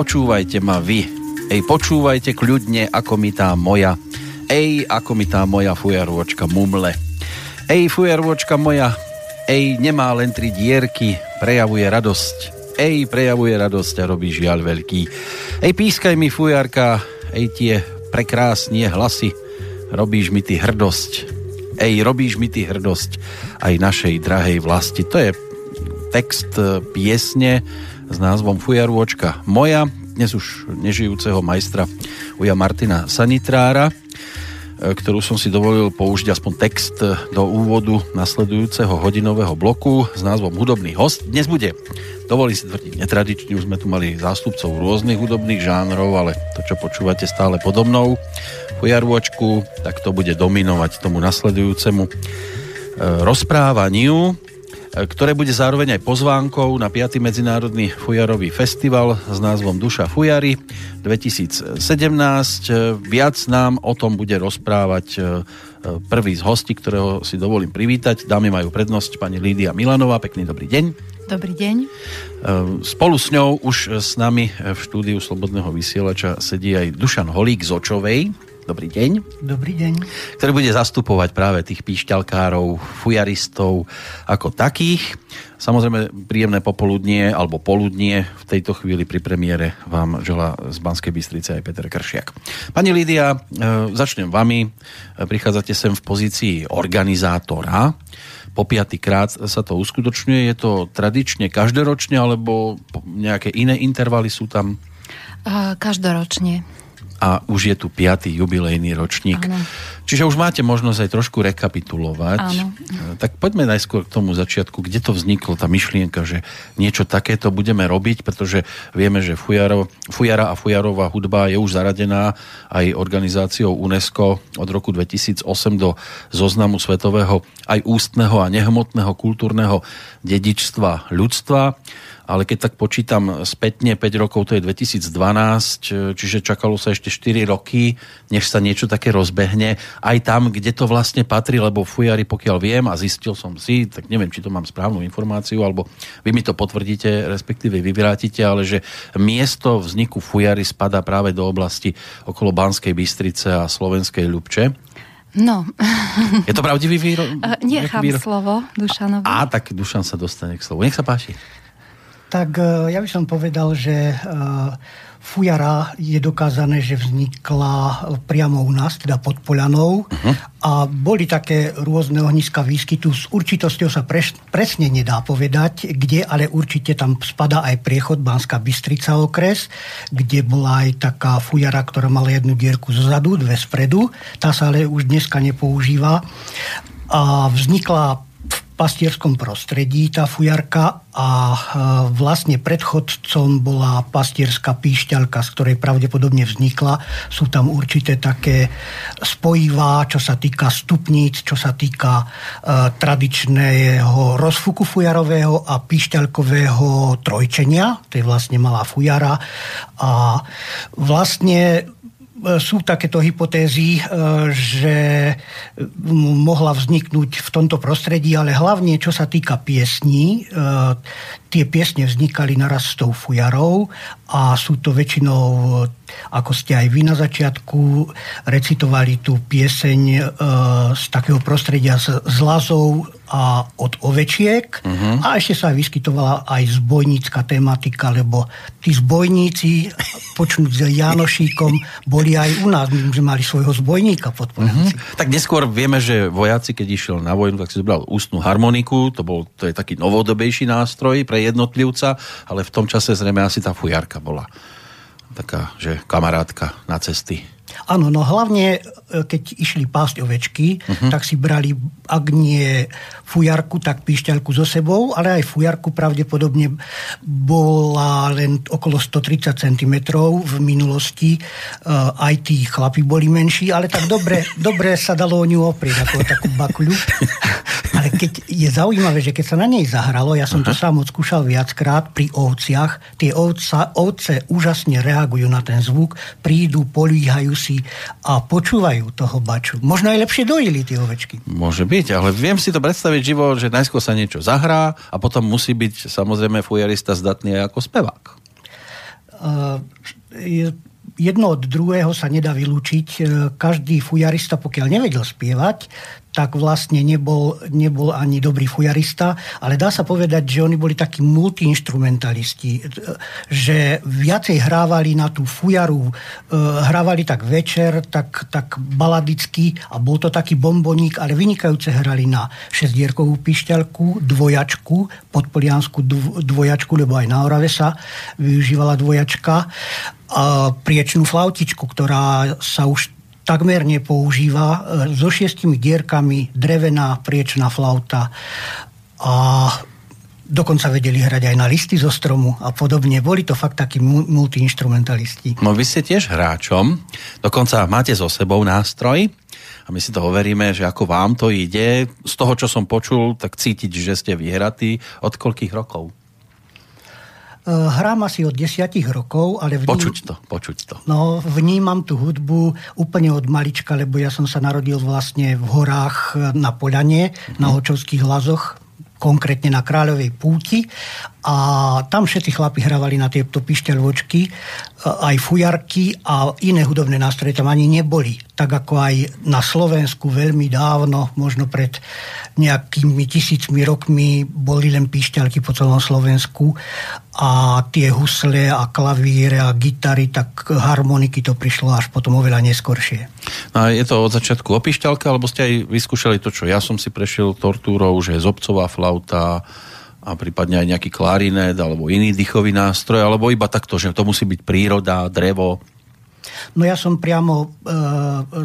počúvajte ma vy. Ej, počúvajte kľudne, ako mi tá moja. Ej, ako mi tá moja fujarôčka mumle. Ej, fujarôčka moja, ej, nemá len tri dierky, prejavuje radosť. Ej, prejavuje radosť a robí žiaľ veľký. Ej, pískaj mi fujarka, ej, tie prekrásnie hlasy, robíš mi ty hrdosť. Ej, robíš mi ty hrdosť aj našej drahej vlasti. To je text e, piesne s názvom Fujarôčka moja, dnes už nežijúceho majstra Uja Martina Sanitrára, e, ktorú som si dovolil použiť aspoň text do úvodu nasledujúceho hodinového bloku s názvom Hudobný host. Dnes bude, dovolí si tvrdiť netradične, už sme tu mali zástupcov rôznych hudobných žánrov, ale to, čo počúvate stále podobnou fujarôčku, tak to bude dominovať tomu nasledujúcemu e, rozprávaniu ktoré bude zároveň aj pozvánkou na 5. Medzinárodný fujarový festival s názvom Duša fujary 2017. E, viac nám o tom bude rozprávať e, prvý z hostí, ktorého si dovolím privítať. Dámy majú prednosť pani Lídia Milanová. Pekný dobrý deň. Dobrý deň. Spolu s ňou už s nami v štúdiu Slobodného vysielača sedí aj Dušan Holík z Očovej. Dobrý deň. Dobrý deň. Ktorý bude zastupovať práve tých píšťalkárov, fujaristov ako takých. Samozrejme, príjemné popoludnie alebo poludnie v tejto chvíli pri premiére vám žela z Banskej Bystrice aj Peter Kršiak. Pani Lídia, e, začnem vami. E, prichádzate sem v pozícii organizátora. Po piatýkrát sa to uskutočňuje. Je to tradične každoročne alebo nejaké iné intervaly sú tam? Každoročne a už je tu 5. jubilejný ročník. Ano. Čiže už máte možnosť aj trošku rekapitulovať. Ano. Tak poďme najskôr k tomu začiatku, kde to vzniklo, tá myšlienka, že niečo takéto budeme robiť, pretože vieme, že Fujaro, Fujara a Fujarová hudba je už zaradená aj organizáciou UNESCO od roku 2008 do zoznamu svetového aj ústneho a nehmotného kultúrneho dedičstva ľudstva ale keď tak počítam spätne 5 rokov, to je 2012, čiže čakalo sa ešte 4 roky, než sa niečo také rozbehne. Aj tam, kde to vlastne patrí, lebo fujari, pokiaľ viem a zistil som si, tak neviem, či to mám správnu informáciu, alebo vy mi to potvrdíte, respektíve vyvrátite, ale že miesto vzniku fujary spada práve do oblasti okolo Banskej Bystrice a Slovenskej Ľubče. No. Je to pravdivý výrok? Nechám výro... slovo Dušanovi. A, tak Dušan sa dostane k slovu. Nech sa páči. Tak e, ja by som povedal, že e, fujara je dokázané, že vznikla priamo u nás, teda pod Polanou uh-huh. a boli také rôzne ohniska výskytu. S určitosťou sa preš, presne nedá povedať, kde, ale určite tam spada aj priechod Banská Bystrica okres, kde bola aj taká fujara, ktorá mala jednu dierku zozadu, dve spredu. Tá sa ale už dneska nepoužíva. A vznikla pastierskom prostredí tá fujarka a e, vlastne predchodcom bola pastierská píšťalka, z ktorej pravdepodobne vznikla. Sú tam určité také spojivá, čo sa týka stupníc, čo sa týka e, tradičného rozfuku fujarového a píšťalkového trojčenia, to je vlastne malá fujara. A vlastne sú takéto hypotézy, e, že mohla vzniknúť v tomto prostredí, ale hlavne čo sa týka piesní, e, tie piesne vznikali naraz s tou fujarou a sú to väčšinou, ako ste aj vy na začiatku recitovali tú pieseň z takého prostredia z, z lazov a od ovečiek uh-huh. a ešte sa vyskytovala aj zbojnícka tematika, lebo tí zbojníci, počnúť s Janošíkom, boli aj u nás. My sme mali svojho zbojníka pod uh-huh. Tak neskôr vieme, že vojaci, keď išiel na vojnu, tak si zobral ústnu harmoniku, to, bol, to je taký novodobejší nástroj pre jednotlivca, ale v tom čase zrejme asi tá fujarka bola taká, že kamarátka na cesty. Áno, no hlavne, e, keď išli pásť ovečky, uh-huh. tak si brali, ak nie fujarku, tak píšťalku so sebou, ale aj fujarku pravdepodobne bola len okolo 130 cm v minulosti. Uh, aj tí chlapi boli menší, ale tak dobre, dobre sa dalo o ňu oprieť, ako takú bakuľu. ale keď je zaujímavé, že keď sa na nej zahralo, ja som uh-huh. to sám odskúšal viackrát pri ovciach, tie ovca, ovce úžasne reagujú na ten zvuk, prídu, políhajú si a počúvajú toho baču. Možno aj lepšie dojili tie ovečky. Môže byť, ale viem si to predstaviť živo, že najskôr sa niečo zahrá a potom musí byť samozrejme fujarista zdatný ako spevák. Jedno od druhého sa nedá vylúčiť. Každý fujarista, pokiaľ nevedel spievať, tak vlastne nebol, nebol ani dobrý fujarista, ale dá sa povedať, že oni boli takí multiinstrumentalisti, že viacej hrávali na tú fujaru, e, hrávali tak večer, tak, tak baladicky a bol to taký bomboník, ale vynikajúce hrali na šestdierkovú pišťalku, dvojačku, podpoliansku dvojačku, lebo aj na Orave sa využívala dvojačka, priečnú flautičku, ktorá sa už takmer nepoužíva, e, so šiestimi dierkami, drevená priečná flauta a dokonca vedeli hrať aj na listy zo stromu a podobne. Boli to fakt takí multiinstrumentalisti. No vy ste tiež hráčom, dokonca máte so sebou nástroj a my si to overíme, že ako vám to ide. Z toho, čo som počul, tak cítiť, že ste vyhratí. Od koľkých rokov? Eh, hrám asi od desiatich rokov, ale... Vním... Počuť to, počuť to. No, vnímam tú hudbu úplne od malička, lebo ja som sa narodil vlastne v horách eh, na Poľane, mm. na mhm. Očovských lazoch, konkrétne na Kráľovej púti a tam všetci chlapi hrávali na tieto pišťalvočky, e, aj fujarky a iné hudobné nástroje tam ani neboli. Tak ako aj na Slovensku veľmi dávno, možno pred nejakými tisícmi rokmi boli len pišťalky po celom Slovensku a tie husle a klavíre a gitary, tak harmoniky to prišlo až potom oveľa neskoršie. No a je to od začiatku o pišťalke, alebo ste aj vyskúšali to, čo ja som si prešiel tortúrou, že je zobcová flauta, a prípadne aj nejaký klarinet alebo iný dýchový nástroj, alebo iba takto, že to musí byť príroda, drevo? No ja som priamo e,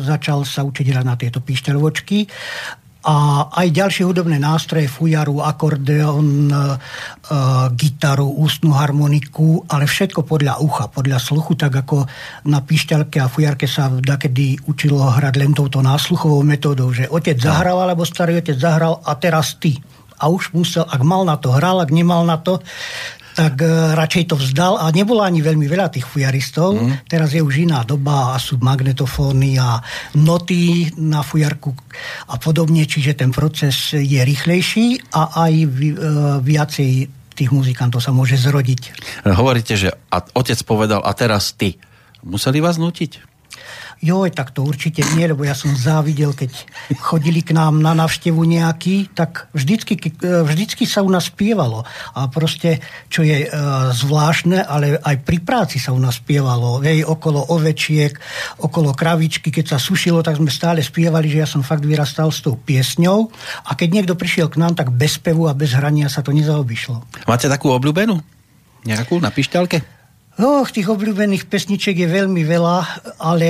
začal sa učiť hrať na tieto píšťalvočky a aj ďalšie hudobné nástroje, fujaru, akordeon, e, e, gitaru, ústnu harmoniku, ale všetko podľa ucha, podľa sluchu, tak ako na píšťalke a fujarke sa dakedy učilo hrať len touto násluchovou metódou, že otec zahral, alebo starý otec zahral a teraz ty a už musel, ak mal na to, hral, ak nemal na to, tak uh, radšej to vzdal a nebolo ani veľmi veľa tých fujaristov. Mm. Teraz je už iná doba a sú magnetofóny a noty na fujarku a podobne, čiže ten proces je rýchlejší a aj uh, viacej tých muzikantov sa môže zrodiť. Hovoríte, že a otec povedal, a teraz ty. Museli vás nutiť? Joj, tak to určite nie, lebo ja som závidel, keď chodili k nám na návštevu nejaký, tak vždycky, vždycky sa u nás spievalo. A proste, čo je e, zvláštne, ale aj pri práci sa u nás spievalo. Hej, okolo ovečiek, okolo kravičky, keď sa sušilo, tak sme stále spievali, že ja som fakt vyrastal s tou piesňou. A keď niekto prišiel k nám, tak bez pevu a bez hrania sa to nezaobišlo. Máte takú obľúbenú? Nejakú na pišťalke? Oh, tých obľúbených pesničiek je veľmi veľa, ale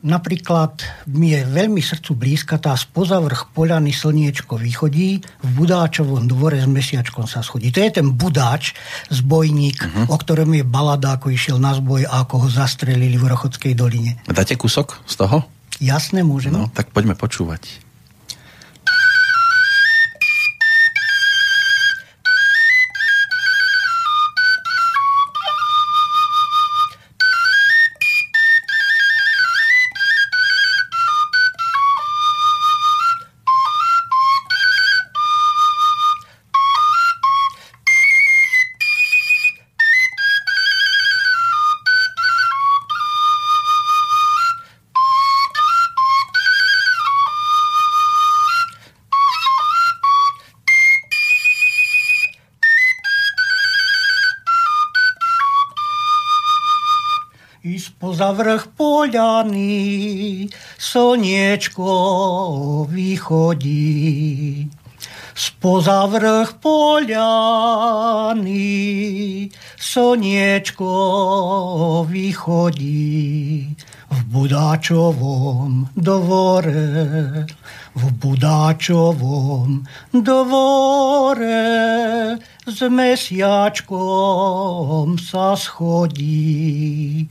napríklad mi je veľmi srdcu blízka tá spoza vrch poľany slniečko východí, v Budáčovom dvore s mesiačkom sa schodí. To je ten Budáč, zbojník, uh-huh. o ktorom je balada, ako išiel na zboj a ako ho zastrelili v Rochodskej doline. Dáte kúsok z toho? Jasné, môžeme. No, tak poďme počúvať. Za vrch poľany slniečko vychodí. Spoza vrch poľany slniečko vychodí. V Budáčovom dvore, v Budáčovom dvore s mesiačkom sa schodí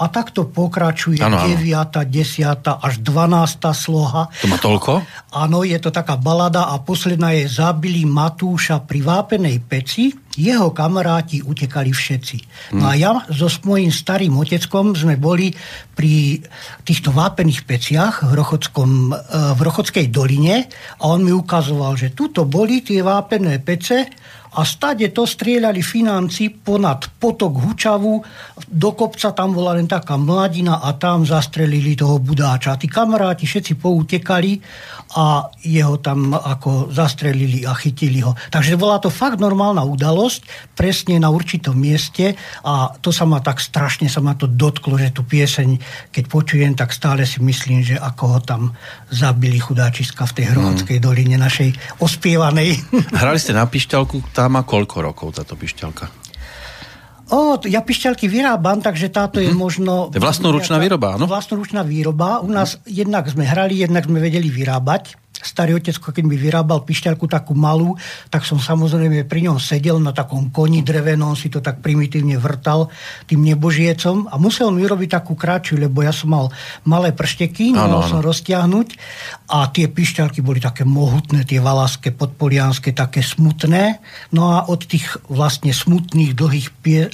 a takto pokračuje ano, 9., 10. až 12. sloha. To má toľko? Áno, je to taká balada a posledná je Zabili Matúša pri vápenej peci. Jeho kamaráti utekali všetci. No a hm. ja so mojím starým oteckom sme boli pri týchto vápených peciach v, Rochodskom, eh, v Rochodskej doline a on mi ukazoval, že tuto boli tie vápené pece A stade to strieľali financi ponad potok Hučavu, do kopca tam bola len taká mladina a tam zastrelili toho budáča. Tí kamaráti všetci poutekali a jeho tam ako zastrelili a chytili ho. Takže bola to fakt normálna udalosť, presne na určitom mieste a to sa ma tak strašne sa ma to dotklo, že tú pieseň, keď počujem, tak stále si myslím, že ako ho tam zabili chudáčiska v tej Hrohanskej mm. doline našej ospievanej. Hrali ste na pišťalku, tá má koľko rokov táto pišťalka? O, ja pišťalky vyrábam, takže táto mm-hmm. je mhm. možno... To je vlastnoručná výroba, áno? Vlastnoručná výroba. U nás mm. jednak sme hrali, jednak sme vedeli vyrábať starý otecko, keď mi vyrábal pišťalku takú malú, tak som samozrejme pri ňom sedel na takom koni drevenom, si to tak primitívne vrtal tým nebožiecom a musel mi urobiť takú kratšiu, lebo ja som mal malé pršteky, mohol som roztiahnuť a tie pišťalky boli také mohutné, tie valaské, podpolianské, také smutné. No a od tých vlastne smutných, dlhých pie, e,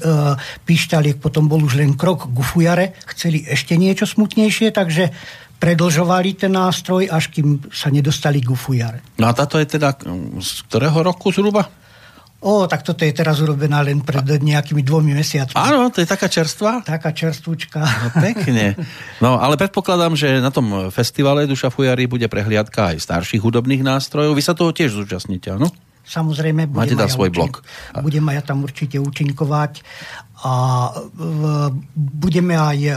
pišťaliek potom bol už len krok k fujare, chceli ešte niečo smutnejšie, takže predlžovali ten nástroj, až kým sa nedostali k ufujare. No a táto je teda z ktorého roku zhruba? O, tak toto je teraz urobená len pred nejakými dvomi mesiacmi. Áno, to je taká čerstvá? Taká čerstvúčka. No, pekne. No, ale predpokladám, že na tom festivale Duša Fujary bude prehliadka aj starších hudobných nástrojov. Vy sa toho tiež zúčastníte, áno? Samozrejme, budem Máte tam svoj účink- blog. Budem aj ja tam určite účinkovať a budeme aj e,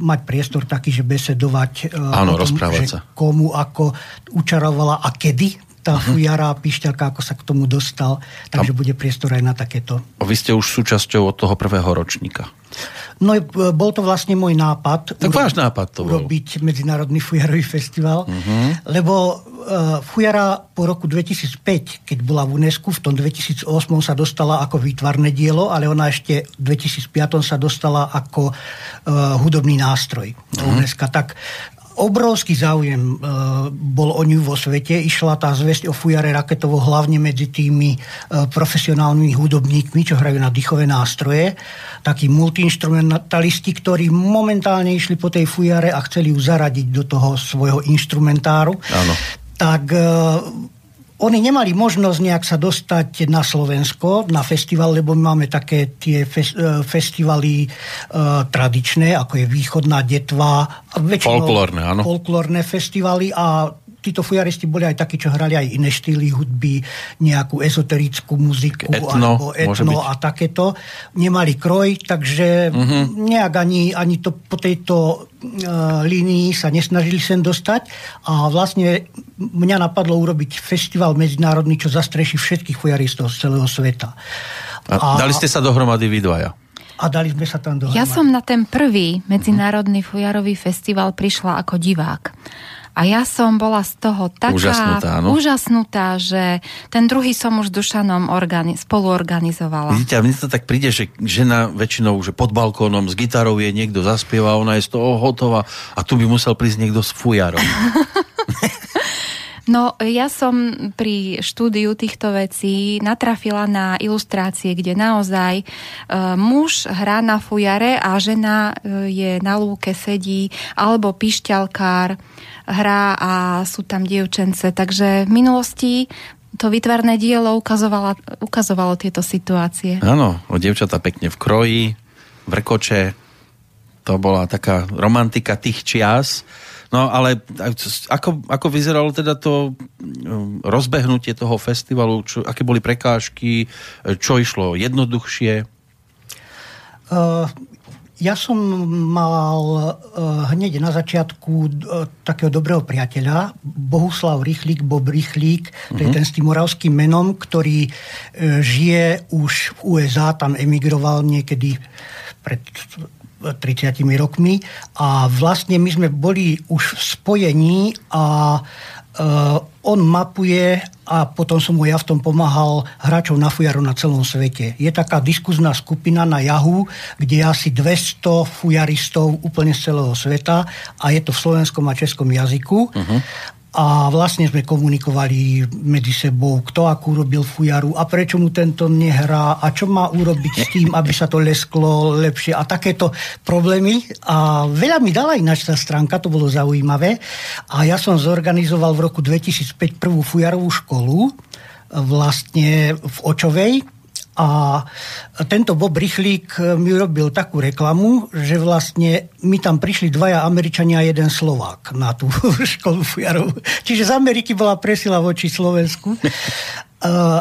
mať priestor taký, že besedovať e, Áno, tom, rozprávať že sa. komu ako učarovala a kedy tá uh-huh. fujara pišťalka, ako sa k tomu dostal. Takže a... bude priestor aj na takéto. A vy ste už súčasťou od toho prvého ročníka. No bol to vlastne môj nápad. Tak váš nápad to bol. Urobiť Medzinárodný fujarový festival, uh-huh. lebo uh, fujara po roku 2005, keď bola v UNESCO, v tom 2008 sa dostala ako výtvarné dielo, ale ona ešte v 2005 sa dostala ako uh, hudobný nástroj uh-huh. UNESCO. Tak obrovský záujem e, bol o ňu vo svete. Išla tá zväzť o fujare raketovo hlavne medzi tými e, profesionálnymi hudobníkmi, čo hrajú na dýchové nástroje. Takí multiinstrumentalisti, ktorí momentálne išli po tej fujare a chceli ju zaradiť do toho svojho instrumentáru. Áno. Tak e, oni nemali možnosť nejak sa dostať na Slovensko, na festival, lebo my máme také tie fes, e, festivaly uh, tradičné, ako je Východná detva. Folklórne, áno. Folklórne festivaly a títo fujaristi boli aj takí, čo hrali aj iné štýly hudby, nejakú ezoterickú muziku etno, alebo etno a takéto. Nemali kroj, takže uh-huh. nejak ani, ani to po tejto uh, línii sa nesnažili sem dostať a vlastne mňa napadlo urobiť festival medzinárodný, čo zastreší všetkých fujaristov z celého sveta. A, a dali ste sa dohromady vy dvaja? a dali sme sa tam dohromady. Ja som na ten prvý medzinárodný fujarový festival prišla ako divák. A ja som bola z toho taká úžasnutá, áno? úžasnutá že ten druhý som už Dušanom organi- spoluorganizovala. Vidíte, a mne to tak príde, že žena väčšinou, že pod balkónom s gitarou je niekto zaspieva, ona je z toho hotová a tu by musel prísť niekto s fujarom. No, ja som pri štúdiu týchto vecí natrafila na ilustrácie, kde naozaj e, muž hrá na fujare a žena e, je na lúke, sedí, alebo pišťalkár hrá a sú tam dievčence. Takže v minulosti to vytvarné dielo ukazovalo, ukazovalo tieto situácie. Áno, dievčata pekne v kroji, vrkoče, to bola taká romantika tých čias. No ale ako, ako vyzeralo teda to um, rozbehnutie toho festivalu? Čo, aké boli prekážky? Čo išlo jednoduchšie? Uh, ja som mal uh, hneď na začiatku uh, takého dobrého priateľa, Bohuslav Rychlík, Bob Rychlík, to je mhm. ten s tým moravským menom, ktorý žije už v USA, tam emigroval niekedy pred 30 rokmi a vlastne my sme boli už v spojení a uh, on mapuje a potom som mu ja v tom pomáhal hráčov na fujaru na celom svete. Je taká diskuzná skupina na Yahoo, kde je asi 200 fujaristov úplne z celého sveta a je to v slovenskom a českom jazyku. Uh-huh a vlastne sme komunikovali medzi sebou, kto akú robil fujaru a prečo mu tento nehrá a čo má urobiť s tým, aby sa to lesklo lepšie a takéto problémy. A veľa mi dala ináč tá stránka, to bolo zaujímavé. A ja som zorganizoval v roku 2005 prvú fujarovú školu vlastne v Očovej, a tento Bob Rychlík mi urobil takú reklamu, že vlastne mi tam prišli dvaja Američania a jeden Slovák na tú školu fujarov. Čiže z Ameriky bola presila voči Slovensku.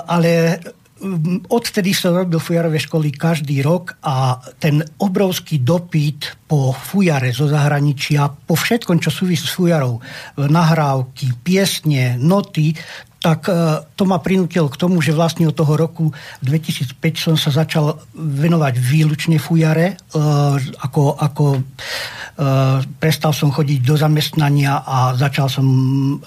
ale mm, odtedy som robil fujarové školy každý rok a ten obrovský dopyt po fujare zo zahraničia, po všetkom, čo súvisí s fujarou, nahrávky, piesne, noty, tak e, to ma prinútilo k tomu, že vlastne od toho roku 2005 som sa začal venovať výlučne fujare. E, ako, ako e, prestal som chodiť do zamestnania a začal som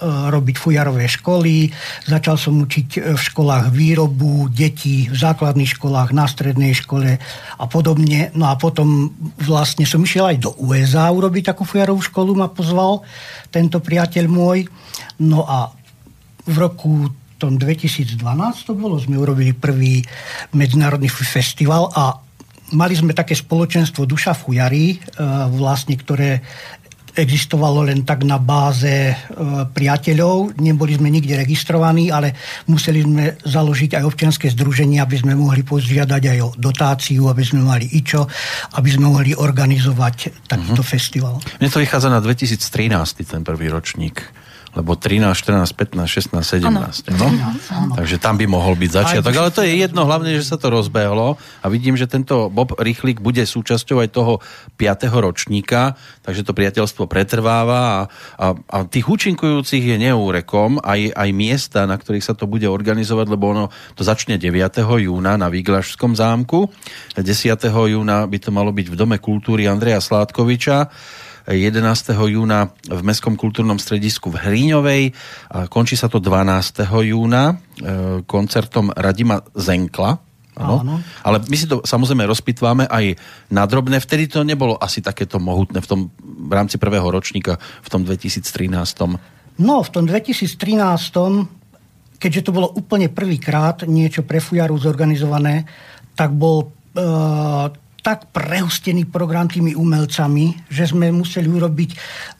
robiť fujarové školy. Začal som učiť v školách výrobu detí, v základných školách, na strednej škole a podobne. No a potom vlastne som išiel aj do USA urobiť takú fujarovú školu, ma pozval tento priateľ môj. No a v roku tom 2012 to bolo, sme urobili prvý medzinárodný festival a mali sme také spoločenstvo Duša Fujary, e, vlastne, ktoré existovalo len tak na báze e, priateľov. Neboli sme nikde registrovaní, ale museli sme založiť aj občianske združenie, aby sme mohli požiadať aj o dotáciu, aby sme mali ičo, aby sme mohli organizovať takýto uh-huh. festival. Mne to vychádza na 2013, ten prvý ročník lebo 13, 14, 15, 16, 17. Ano. No? Takže tam by mohol byť začiatok. Ale to je jedno, hlavne, že sa to rozbehlo a vidím, že tento Bob Rychlík bude súčasťou aj toho 5. ročníka, takže to priateľstvo pretrváva a, a, a tých účinkujúcich je neúrekom aj, aj miesta, na ktorých sa to bude organizovať, lebo ono to začne 9. júna na Výglašskom zámku, 10. júna by to malo byť v Dome kultúry Andreja Sládkoviča 11. júna v Mestskom kultúrnom stredisku v Hríňovej. Končí sa to 12. júna e, koncertom Radima Zenkla, Áno. Áno. Ale my si to samozrejme rozpitváme aj na drobné. Vtedy to nebolo asi takéto mohutné v, tom, v rámci prvého ročníka v tom 2013. No, v tom 2013, keďže to bolo úplne prvýkrát niečo pre Fujaru zorganizované, tak bol uh, tak prehustený program tými umelcami, že sme museli urobiť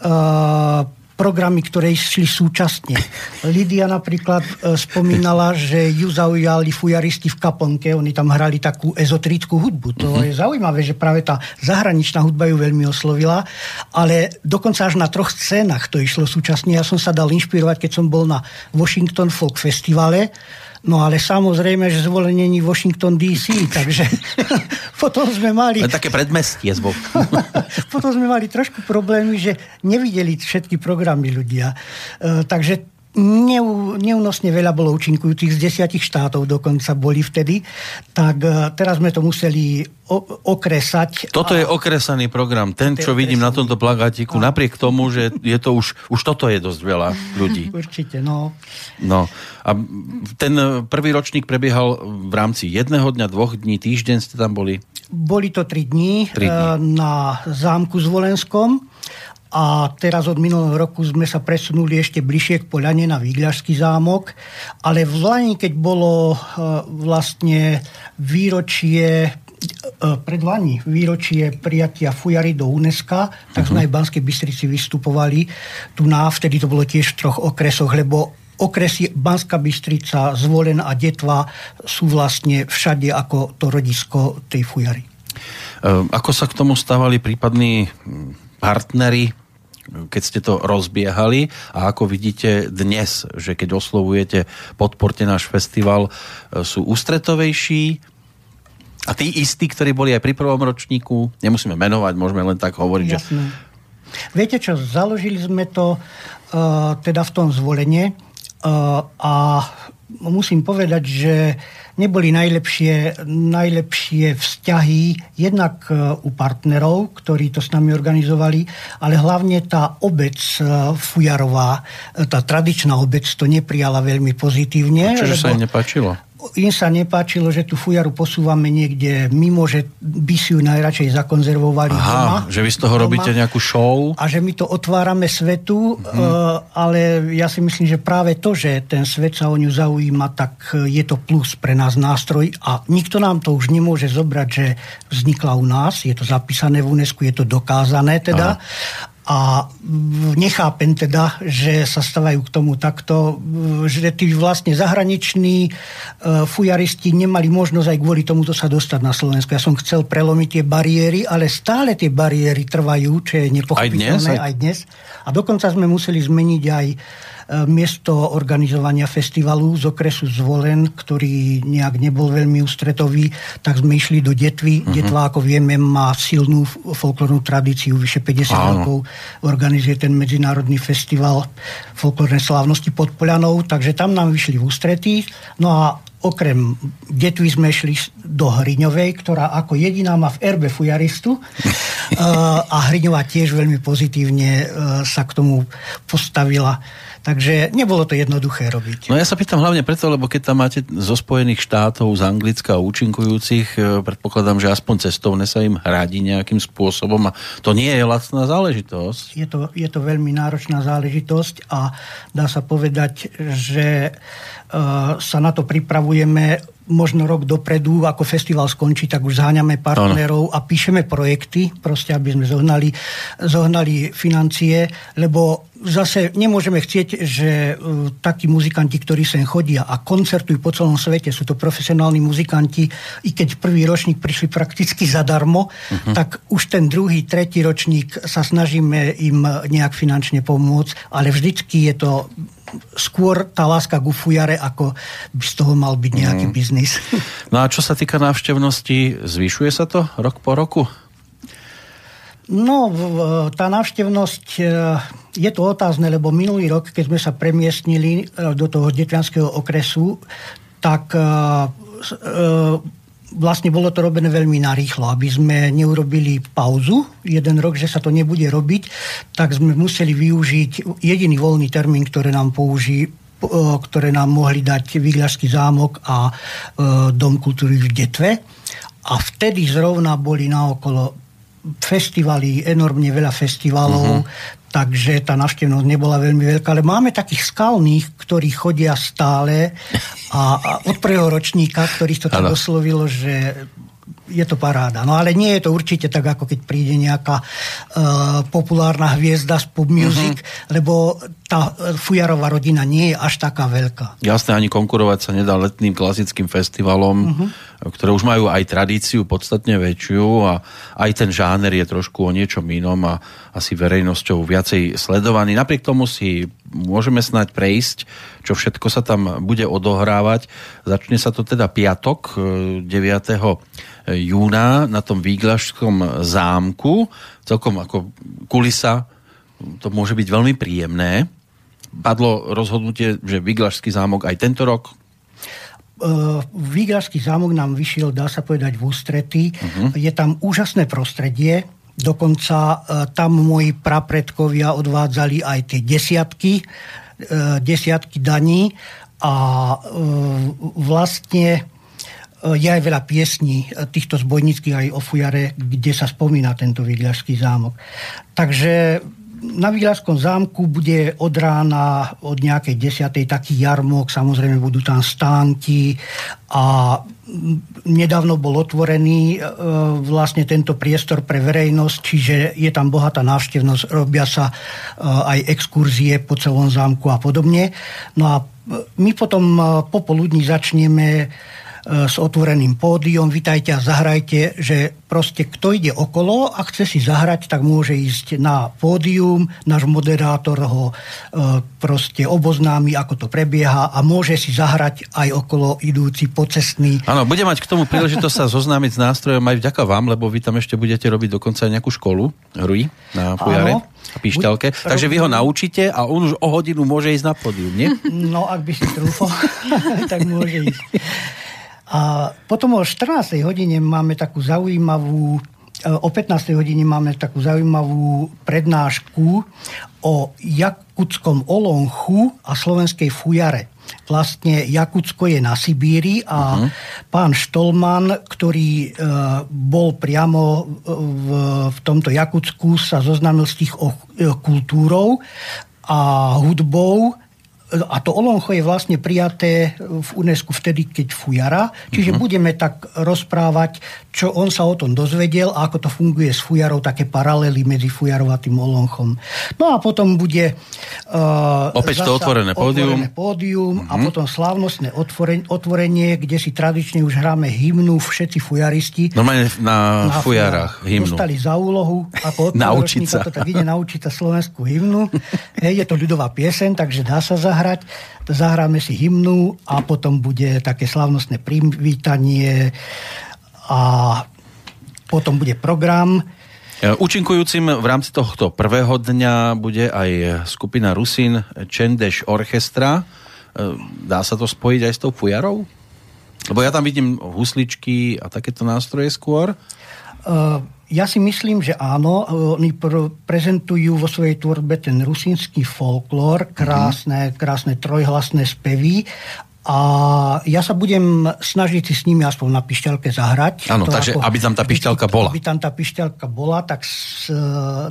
uh, programy, ktoré išli súčasne. Lidia napríklad uh, spomínala, že ju zaujali fujaristi v Kaponke, oni tam hrali takú ezotrickú hudbu. To uh-huh. je zaujímavé, že práve tá zahraničná hudba ju veľmi oslovila, ale dokonca až na troch scénach to išlo súčasne. Ja som sa dal inšpirovať, keď som bol na Washington Folk Festivale, No ale samozrejme, že zvolenie není Washington DC, takže potom sme mali... Také predmestie zvuk. potom sme mali trošku problémy, že nevideli všetky programy ľudia. E, takže neu, neúnosne veľa bolo účinkujúcich z desiatich štátov dokonca boli vtedy, tak uh, teraz sme to museli okresať. Toto a... je okresaný program. Ten, čo vidím na tomto plagátiku, a... napriek tomu, že je to už, už toto je dosť veľa ľudí. Určite, no. No. A ten prvý ročník prebiehal v rámci jedného dňa, dvoch dní, týždeň ste tam boli? Boli to tri dní, tri dní. na zámku Zvolenskom a teraz od minulého roku sme sa presunuli ešte bližšie k Poľane na Výgľažský zámok, ale v Lani, keď bolo e, vlastne výročie e, pred Lani, výročie prijatia Fujary do UNESCO, tak sme uh-huh. aj v Banskej Bystrici vystupovali. Tu na vtedy to bolo tiež v troch okresoch, lebo okresy Banská Bystrica, Zvolen a Detva sú vlastne všade ako to rodisko tej Fujary. E, ako sa k tomu stávali prípadní partnery keď ste to rozbiehali a ako vidíte dnes, že keď oslovujete podporte náš festival, e, sú ústretovejší a tí istí, ktorí boli aj pri prvom ročníku, nemusíme menovať, môžeme len tak hovoriť, Jasné. že... Viete čo, založili sme to uh, teda v tom zvolenie uh, a musím povedať, že neboli najlepšie, najlepšie vzťahy jednak e, u partnerov, ktorí to s nami organizovali, ale hlavne tá obec e, Fujarová, e, tá tradičná obec to neprijala veľmi pozitívne. A čože lebo... sa im nepáčilo? Im sa nepáčilo, že tú fujaru posúvame niekde mimo, že by si ju najradšej zakonzervovali Aha, doma. že vy z toho doma, robíte nejakú show? A že my to otvárame svetu, mm. uh, ale ja si myslím, že práve to, že ten svet sa o ňu zaujíma, tak je to plus pre nás nástroj a nikto nám to už nemôže zobrať, že vznikla u nás, je to zapísané v UNESCO, je to dokázané teda. Aha a nechápem teda, že sa stavajú k tomu takto, že tí vlastne zahraniční e, fujaristi nemali možnosť aj kvôli tomuto sa dostať na Slovensku. Ja som chcel prelomiť tie bariéry, ale stále tie bariéry trvajú, čo je nepochopiteľné aj dnes. Aj dnes. A dokonca sme museli zmeniť aj miesto organizovania festivalu z okresu Zvolen, ktorý nejak nebol veľmi ústretový, tak sme išli do Detvy. Uh-huh. Detva, ako vieme, má silnú folklórnu tradíciu, vyše 50 Áno. rokov organizuje ten medzinárodný festival folklórnej slávnosti pod Poľanou, takže tam nám vyšli v ústretí. No a okrem Detvy sme šli do Hriňovej, ktorá ako jediná má v erbe fujaristu a Hriňová tiež veľmi pozitívne e, sa k tomu postavila. Takže nebolo to jednoduché robiť. No ja sa pýtam hlavne preto, lebo keď tam máte zo Spojených štátov, z Anglicka účinkujúcich, e, predpokladám, že aspoň cestovne sa im hradí nejakým spôsobom a to nie je lacná záležitosť. Je to, je to veľmi náročná záležitosť a dá sa povedať, že sa na to pripravujeme možno rok dopredu, ako festival skončí, tak už zháňame partnerov ano. a píšeme projekty, proste aby sme zohnali, zohnali financie, lebo zase nemôžeme chcieť, že uh, takí muzikanti, ktorí sem chodia a koncertujú po celom svete, sú to profesionálni muzikanti, i keď prvý ročník prišli prakticky zadarmo, uh-huh. tak už ten druhý, tretí ročník sa snažíme im nejak finančne pomôcť, ale vždycky je to skôr tá láska k ufujare, ako by z toho mal byť nejaký mm. biznis. No a čo sa týka návštevnosti, zvyšuje sa to rok po roku? No, tá návštevnosť e, je to otázne, lebo minulý rok, keď sme sa premiestnili e, do toho detvianského okresu, tak e, vlastne bolo to robené veľmi narýchlo, aby sme neurobili pauzu jeden rok, že sa to nebude robiť, tak sme museli využiť jediný voľný termín, ktoré nám použí ktoré nám mohli dať Výgľašský zámok a e, Dom kultúry v Detve. A vtedy zrovna boli naokolo festivaly, enormne veľa festivalov, uh-huh takže tá návštevnosť nebola veľmi veľká, ale máme takých skalných, ktorí chodia stále a, a od prvého ročníka, ktorých to tak oslovilo, že je to paráda. No ale nie je to určite tak, ako keď príde nejaká uh, populárna hviezda z pop music, uh-huh. lebo tá Fujarová rodina nie je až taká veľká. Jasné, ani konkurovať sa nedá letným klasickým festivalom, uh-huh. Ktoré už majú aj tradíciu podstatne väčšiu a aj ten žáner je trošku o niečom inom a asi verejnosťou viacej sledovaný. Napriek tomu si môžeme snať prejsť, čo všetko sa tam bude odohrávať. Začne sa to teda piatok 9. E, júna na tom Výglašskom zámku. Celkom ako kulisa to môže byť veľmi príjemné. Padlo rozhodnutie, že Výglašský zámok aj tento rok Uh, Výglašský zámok nám vyšiel, dá sa povedať, v ústrety. Uh-huh. Je tam úžasné prostredie, dokonca uh, tam moji prapredkovia odvádzali aj tie desiatky, uh, desiatky daní a vlastne je aj veľa piesní týchto zbojnických aj o fujare, kde sa spomína tento Výgľašský zámok. Takže na Výľadskom zámku bude od rána od nejakej desiatej taký jarmok, samozrejme budú tam stánky a nedávno bol otvorený e, vlastne tento priestor pre verejnosť, čiže je tam bohatá návštevnosť, robia sa e, aj exkurzie po celom zámku a podobne. No a my potom e, popoludní začneme E, s otvoreným pódium, vitajte a zahrajte, že proste kto ide okolo a chce si zahrať, tak môže ísť na pódium, náš moderátor ho e, proste oboznámi, ako to prebieha a môže si zahrať aj okolo idúci pocestný. Áno, bude mať k tomu príležitosť sa zoznámiť s nástrojom aj vďaka vám, lebo vy tam ešte budete robiť dokonca aj nejakú školu hruj na fujare. píšťalke. Buď, Takže vy ho naučíte a on už o hodinu môže ísť na pódium, nie? No, ak by si trúfol, tak môže ísť. A potom o 14. hodine máme takú zaujímavú e, o 15. hodine máme takú zaujímavú prednášku o jakutskom olonchu a slovenskej fujare. Vlastne Jakutsko je na Sibíri a uh-huh. pán Štolman, ktorý e, bol priamo v, v tomto Jakutsku, sa zoznámil s tých o, e, kultúrou a hudbou a to oloncho je vlastne prijaté v UNESCO vtedy, keď fujara, čiže uh-huh. budeme tak rozprávať, čo on sa o tom dozvedel a ako to funguje s fujarou, také paralely medzi a tým olonchom. No a potom bude uh, opäť to otvorené pódium, otvorené pódium uh-huh. a mhm. potom slávnostné otvorenie, otvorenie, kde si tradične už hráme hymnu všetci fujaristi. Normálne na, na fujarách hymnu. Dostali za úlohu ako naučiť sa. To tak ide naučiť sa slovenskú hymnu. Hej, je to ľudová piesen, takže dá sa zahrať. Zahráme si hymnu a potom bude také slavnostné privítanie a potom bude program. Účinkujúcim v rámci tohto prvého dňa bude aj skupina Rusin Čendeš Orchestra. Dá sa to spojiť aj s tou fujarou? Lebo ja tam vidím husličky a takéto nástroje skôr. Uh, ja si myslím, že áno. Oni pr- prezentujú vo svojej tvorbe ten rusínsky folklór, krásne, krásne trojhlasné spevy a ja sa budem snažiť si s nimi aspoň na pišťalke zahrať. Áno, takže ako, aby tam tá pišťalka bola. Aby tam tá pišťalka bola, tak s,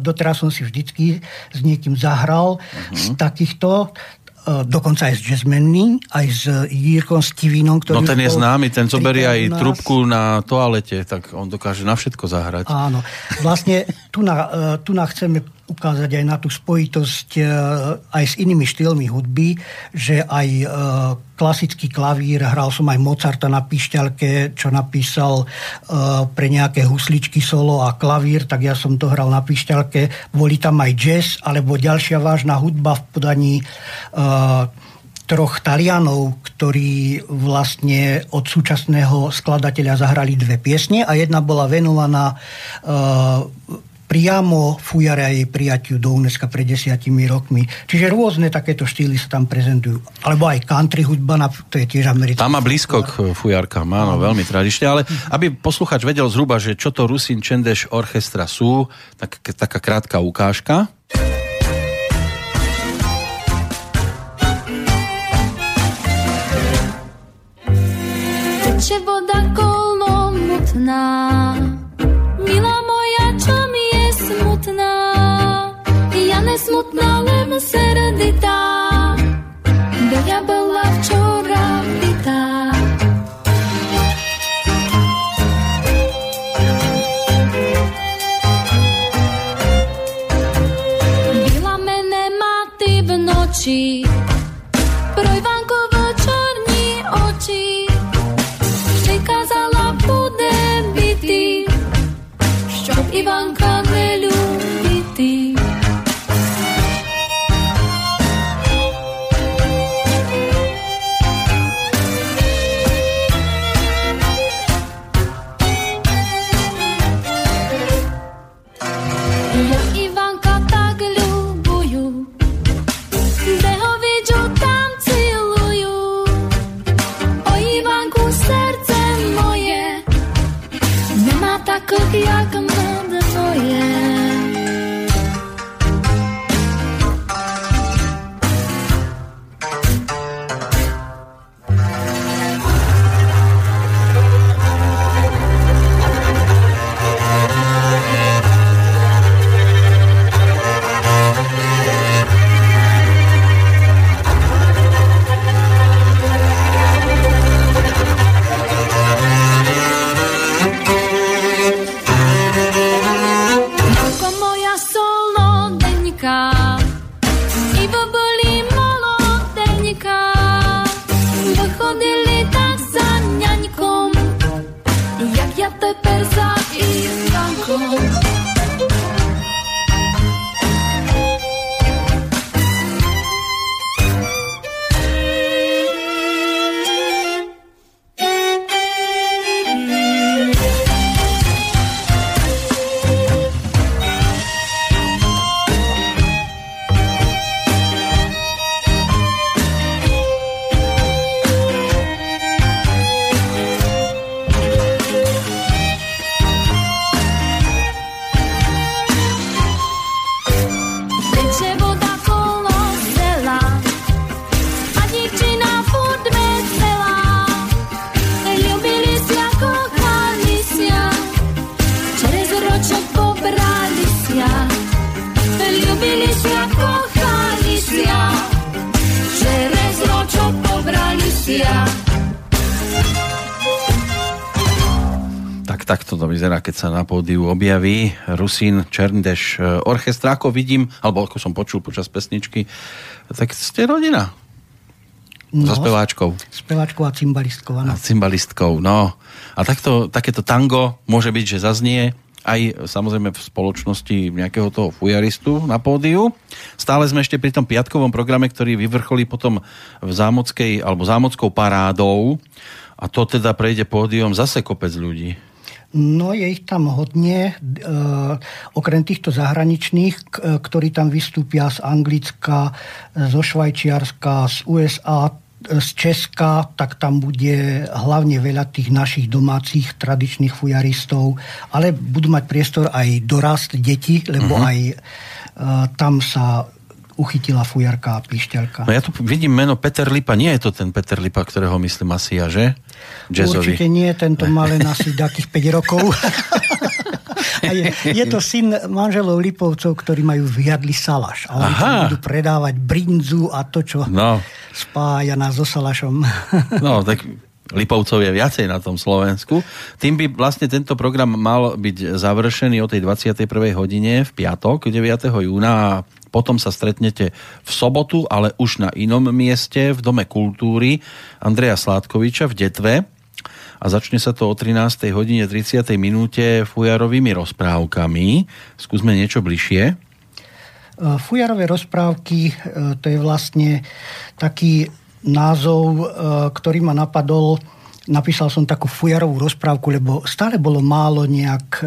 doteraz som si vždycky s niekým zahral uh-huh. z takýchto. E, dokonca aj s jazzmenný, aj s Jírkom Stivinom, ktorý... No ten je známy, ten zoberie aj trubku na toalete, tak on dokáže na všetko zahrať. Áno, vlastne tu na, e, tu na chceme ukázať aj na tú spojitosť e, aj s inými štýlmi hudby, že aj e, klasický klavír, hral som aj Mozarta na pišťalke, čo napísal e, pre nejaké husličky solo a klavír, tak ja som to hral na pišťalke. Boli tam aj jazz, alebo ďalšia vážna hudba v podaní troch Talianov, ktorí vlastne od súčasného skladateľa zahrali dve piesne a jedna bola venovaná priamo fujare a jej prijatiu do UNESCO pred desiatimi rokmi. Čiže rôzne takéto štýly sa tam prezentujú. Alebo aj country hudba, to je tiež americká. Tam má blízko k fujarkám, áno, veľmi tradične, ale aby posluchač vedel zhruba, že čo to Rusin Čendeš orchestra sú, tak taká krátka ukážka. Teče voda kolmo смутнала середита, де я була вчора літа. Біла мене мати вночі, пройванку. Vyzerá, keď sa na pódiu objaví Rusín Černdeš e, orchestra. Ako vidím, alebo ako som počul počas pesničky, tak ste rodina. So speváčkou. Speváčkou a cymbalistkou, áno. A cymbalistkou, no. A takto, takéto tango môže byť, že zaznie aj samozrejme v spoločnosti nejakého toho fujaristu na pódiu. Stále sme ešte pri tom piatkovom programe, ktorý vyvrcholí potom v zámockej, alebo zámockou parádou a to teda prejde pódium zase kopec ľudí. No je ich tam hodne, e, okrem týchto zahraničných, e, ktorí tam vystúpia z Anglicka, zo Švajčiarska, z USA, e, z Česka, tak tam bude hlavne veľa tých našich domácich tradičných fujaristov, ale budú mať priestor aj dorast deti, lebo uh-huh. aj e, tam sa uchytila fujarka a píšťalka. No ja tu vidím meno Peter Lipa. Nie je to ten Peter Lipa, ktorého myslím asi ja, že? Jazzový. Určite nie, tento má len asi takých 5 rokov. a je, je to syn manželov Lipovcov, ktorí majú vyjadli salaš. A oni tam budú predávať brinzu a to, čo no. spája nás so salašom. no, tak Lipovcov je viacej na tom Slovensku. Tým by vlastne tento program mal byť završený o tej 21. hodine v piatok, 9. júna potom sa stretnete v sobotu, ale už na inom mieste v Dome kultúry Andreja Sládkoviča v Detve a začne sa to o 13. hodine 30. minúte fujarovými rozprávkami. Skúsme niečo bližšie. E, fujarové rozprávky, e, to je vlastne taký názov, e, ktorý ma napadol napísal som takú fujarovú rozprávku, lebo stále bolo málo nejak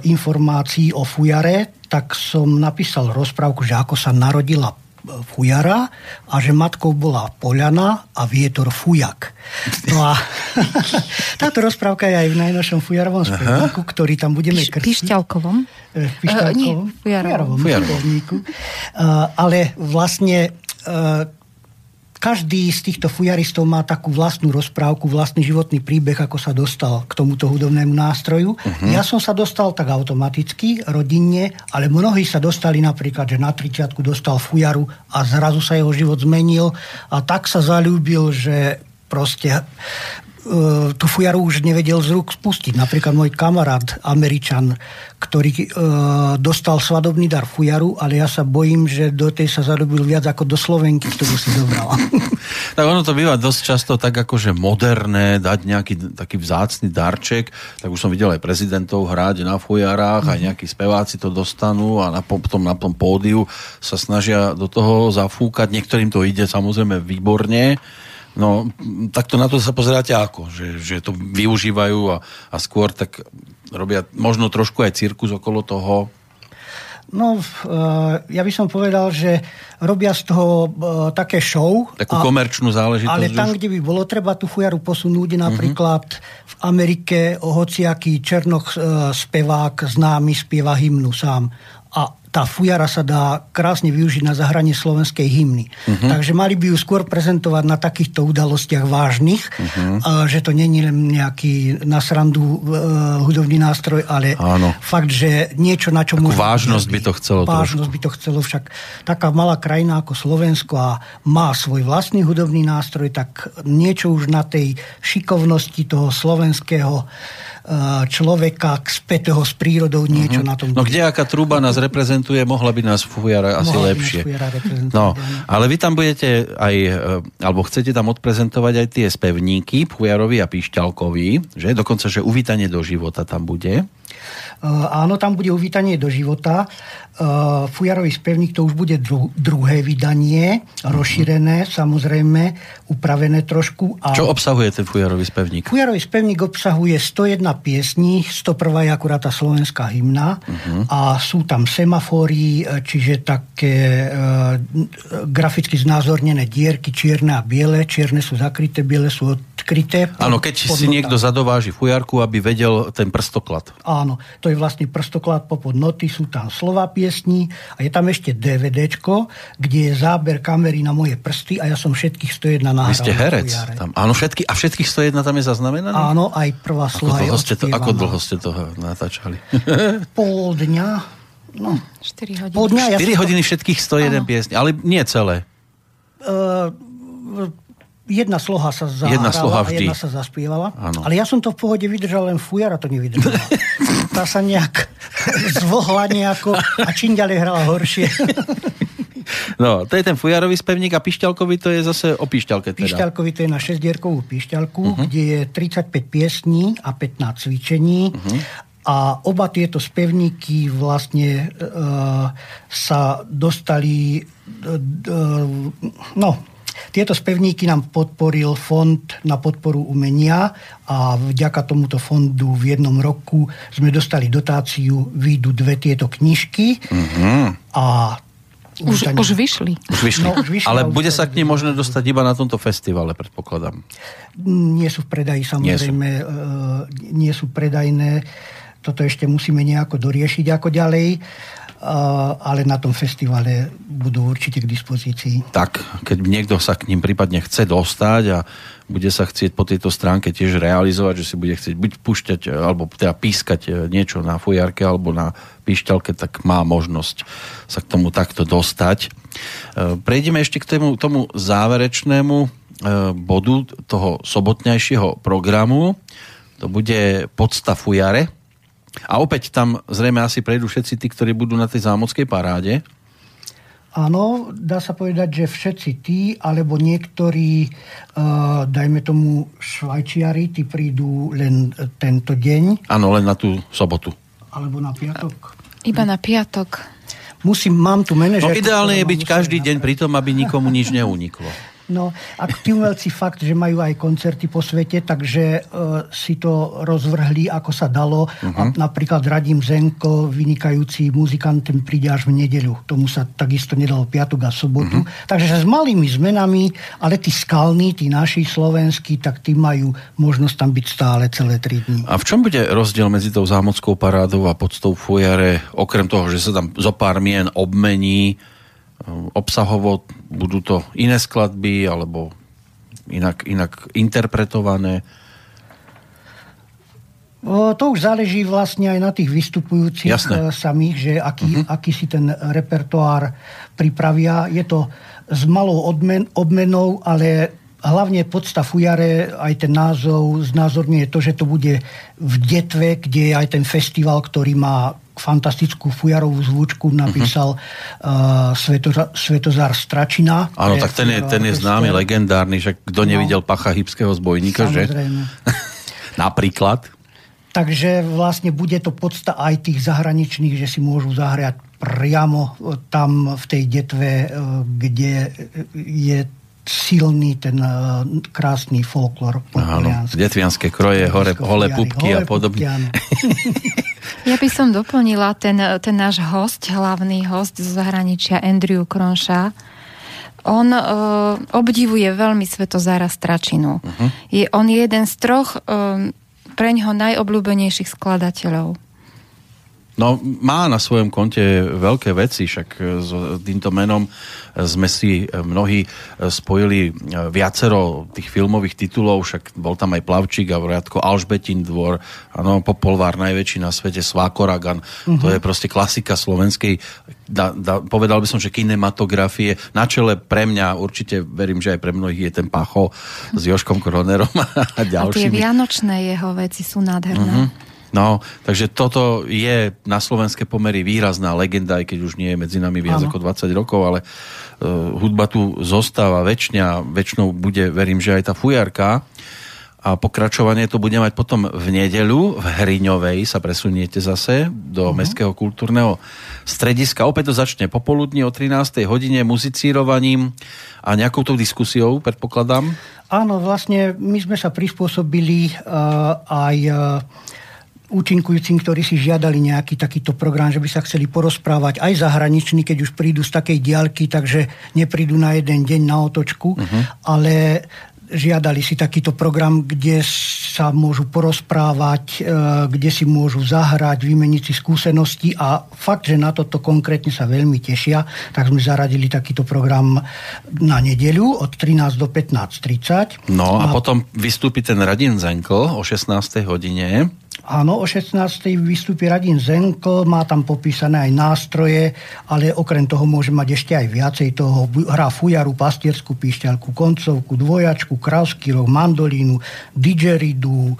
informácií o fujare, tak som napísal rozprávku, že ako sa narodila fujara a že matkou bola Poľana a vietor fujak. No a táto rozprávka je aj v najnovšom fujarovom spevníku, ktorý tam budeme krstiť. Pišťalkovom? Pišťalkovom. Uh, nie, fujarovom. fujarovom, fujarovom. Uh, ale vlastne uh, každý z týchto fujaristov má takú vlastnú rozprávku, vlastný životný príbeh, ako sa dostal k tomuto hudobnému nástroju. Uh-huh. Ja som sa dostal tak automaticky, rodinne, ale mnohí sa dostali napríklad, že na 30 dostal fujaru a zrazu sa jeho život zmenil a tak sa zalúbil, že proste tú fujaru už nevedel z rúk spustiť. Napríklad môj kamarát, Američan, ktorý e, dostal svadobný dar fujaru, ale ja sa bojím, že do tej sa zarobil viac ako do Slovenky, ktorú si dobrala. tak ono to býva dosť často tak akože moderné, dať nejaký taký vzácny darček, tak už som videl aj prezidentov hrať na fujarách, mm. aj mhm. nejakí speváci to dostanú a na, potom na tom pódiu sa snažia do toho zafúkať. Niektorým to ide samozrejme výborne, No, takto na to sa pozeráte ako? Že, že to využívajú a, a skôr tak robia možno trošku aj cirkus okolo toho? No, ja by som povedal, že robia z toho také show. Takú a, komerčnú záležitosť. Ale tam, už... kde by bolo treba tú fujaru posunúť, napríklad uh-huh. v Amerike hociaký černoch spevák známy spieva hymnu sám. A tá fujara sa dá krásne využiť na zahranie slovenskej hymny. Uh-huh. Takže mali by ju skôr prezentovať na takýchto udalostiach vážnych, uh-huh. že to není len nejaký na srandu uh, hudobný nástroj, ale Áno. fakt, že niečo, na čo môže... vážnosť by to chcelo Vážnosť trošku. by to chcelo, však taká malá krajina ako Slovensko a má svoj vlastný hudobný nástroj, tak niečo už na tej šikovnosti toho slovenského človeka spätého s prírodou niečo uh-huh. na tom. No kde aká truba nás reprezentuje, mohla by nás fujara asi mohla lepšie. No, ale vy tam budete aj, e, alebo chcete tam odprezentovať aj tie spevníky, fujarovi a píšťalkovi, že? Dokonca, že uvítanie do života tam bude. Uh, áno, tam bude uvítanie do života. Uh, Fujarový spevník to už bude dru- druhé vydanie, uh-huh. rozšírené, samozrejme, upravené trošku. A Čo obsahuje ten Fujarový spevník? Fujarový spevník obsahuje 101 piesní, 101 je akurát tá slovenská hymna uh-huh. a sú tam semafóry, e, čiže také uh, graficky znázornené dierky, čierne a biele. Čierne sú zakryté, biele sú odkryté. Áno, keď si niekto zadováži fujarku, aby vedel ten prstoklad. Áno, to je vlastne prstoklad popod noty, sú tam slova piesní, piesní a je tam ešte DVDčko, kde je záber kamery na moje prsty a ja som všetkých 101 nahral. Vy ste herec tam. Áno, všetky, a všetkých 101 tam je zaznamenané? Áno, aj prvá sloha ako dlho, ste to, ako dlho ste to natáčali? Pol dňa. No, 4 hodiny. Pol dňa, 4 ja hodiny všetkých 101 piesní, ale nie celé. Uh, Jedna sloha sa zahrala Jedna sloha vždy. jedna sa zaspievala. Áno. Ale ja som to v pohode vydržal, len fujara to nevydržala. Tá sa nejak zvohla nejako a čím ďalej hrala horšie. No, to je ten fujarový spevník a pišťalkový to je zase o pišťalke teda. Píšťalkovi to je na šesťdierkovú píšťalku, uh-huh. kde je 35 piesní a 15 cvičení. Uh-huh. A oba tieto spevníky vlastne uh, sa dostali... Uh, uh, no, tieto spevníky nám podporil Fond na podporu umenia a vďaka tomuto fondu v jednom roku sme dostali dotáciu, výjdu dve tieto knižky Mhm. a Už, už vyšli. Už vyšli. No, už vyšli Ale už bude sa k nim možné dostať iba na tomto festivale, predpokladám. Nie sú v predaji samozrejme, nie sú, nie sú predajné. Toto ešte musíme nejako doriešiť ako ďalej, eh, ale na tom festivale budú určite k dispozícii. Tak, keď niekto sa k ním prípadne chce dostať a bude sa chcieť po tejto stránke tiež realizovať, že si bude chcieť buď púšťať, e, alebo teda pískať e, niečo na fujarke alebo na píšťalke, tak má možnosť sa k tomu takto dostať. Prejdeme ešte k tomu, tomu záverečnému bodu toho sobotnejšieho programu. To bude podsta fujare. A opäť tam zrejme asi prejdú všetci tí, ktorí budú na tej zámockej paráde. Áno, dá sa povedať, že všetci tí, alebo niektorí, uh, dajme tomu švajčiari, tí prídu len tento deň, Áno, len na tú sobotu. alebo na piatok. Iba na piatok. Musím, mám tu No manažerku. ideálne je byť každý deň pri tom, aby nikomu nič neuniklo. No a tí umelci fakt, že majú aj koncerty po svete, takže uh, si to rozvrhli, ako sa dalo. Uh-huh. A napríklad Radim Zenko, vynikajúci muzikant, ten príde až v nedeľu. Tomu sa takisto nedalo piatok a sobotu. Uh-huh. Takže s malými zmenami, ale tí skalní, tí naši slovenskí, tak tí majú možnosť tam byť stále celé tri dní. A v čom bude rozdiel medzi tou zámockou parádou a podstou fujare, okrem toho, že sa tam zo pár mien obmení, obsahovo budú to iné skladby, alebo inak, inak interpretované? To už záleží vlastne aj na tých vystupujúcich Jasné. e, samých, že aký, uh-huh. aký si ten repertoár pripravia. Je to s malou odmen, obmenou, ale hlavne podsta fujare, aj ten názov znázorňuje to, že to bude v Detve, kde je aj ten festival, ktorý má fantastickú fujarovú zvučku, napísal uh, Svetozar, Svetozár Stračina. Áno, tak ten je, ten je známy, legendárny, však kto No. nevidel pacha hybského zbojníka, že? Samozrejme. Napríklad. Takže vlastne bude to podsta aj tých zahraničných, že si môžu zahrať priamo e, tam v tej detve, e, kde je silný ten krásny folklor Áno, detvianské kroje, hore, Fujary, pupky a podobne. Ja by som doplnila ten, ten náš host, hlavný host zo zahraničia, Andrew Kronša. On uh, obdivuje veľmi Svetozára Stračinu. Uh-huh. Je, on je jeden z troch um, pre ňoho najobľúbenejších skladateľov. No, má na svojom konte veľké veci, však e, s týmto menom e, sme si e, mnohí spojili viacero tých filmových titulov, však bol tam aj Plavčík a Voriatko Alžbetin dvor, áno, Popolvár najväčší na svete, Svákoragan, uh-huh. to je proste klasika slovenskej, da, da, povedal by som, že kinematografie. Na čele pre mňa, určite verím, že aj pre mnohých je ten Pacho s Joškom Kronerom a A tie ďalšími. vianočné jeho veci sú nádherné. Uh-huh. No, takže toto je na slovenské pomery výrazná legenda, aj keď už nie je medzi nami viac Áno. ako 20 rokov, ale uh, hudba tu zostáva väčšine a väčšinou bude, verím, že aj tá fujarka. A pokračovanie to bude mať potom v nedeľu v Hriňovej sa presuniete zase do uh-huh. Mestského kultúrneho strediska. Opäť to začne popoludní o 13. hodine muzicírovaním a nejakou tou diskusiou, predpokladám. Áno, vlastne my sme sa prispôsobili uh, aj uh, účinkujúcim, ktorí si žiadali nejaký takýto program, že by sa chceli porozprávať aj zahraniční, keď už prídu z takej diaľky, takže neprídu na jeden deň na otočku, uh-huh. ale žiadali si takýto program, kde sa môžu porozprávať, e, kde si môžu zahrať, vymeniť si skúsenosti a fakt, že na toto konkrétne sa veľmi tešia, tak sme zaradili takýto program na nedeľu od 13 do 15.30. No a potom vystúpi ten Radin Zenkel o 16. hodine. Áno, o 16. vystúpi Radin Zenkl, má tam popísané aj nástroje, ale okrem toho môže mať ešte aj viacej toho. Hrá fujaru, pastierskú píšťalku, koncovku, dvojačku, kráľský roh, mandolínu, didgeridu,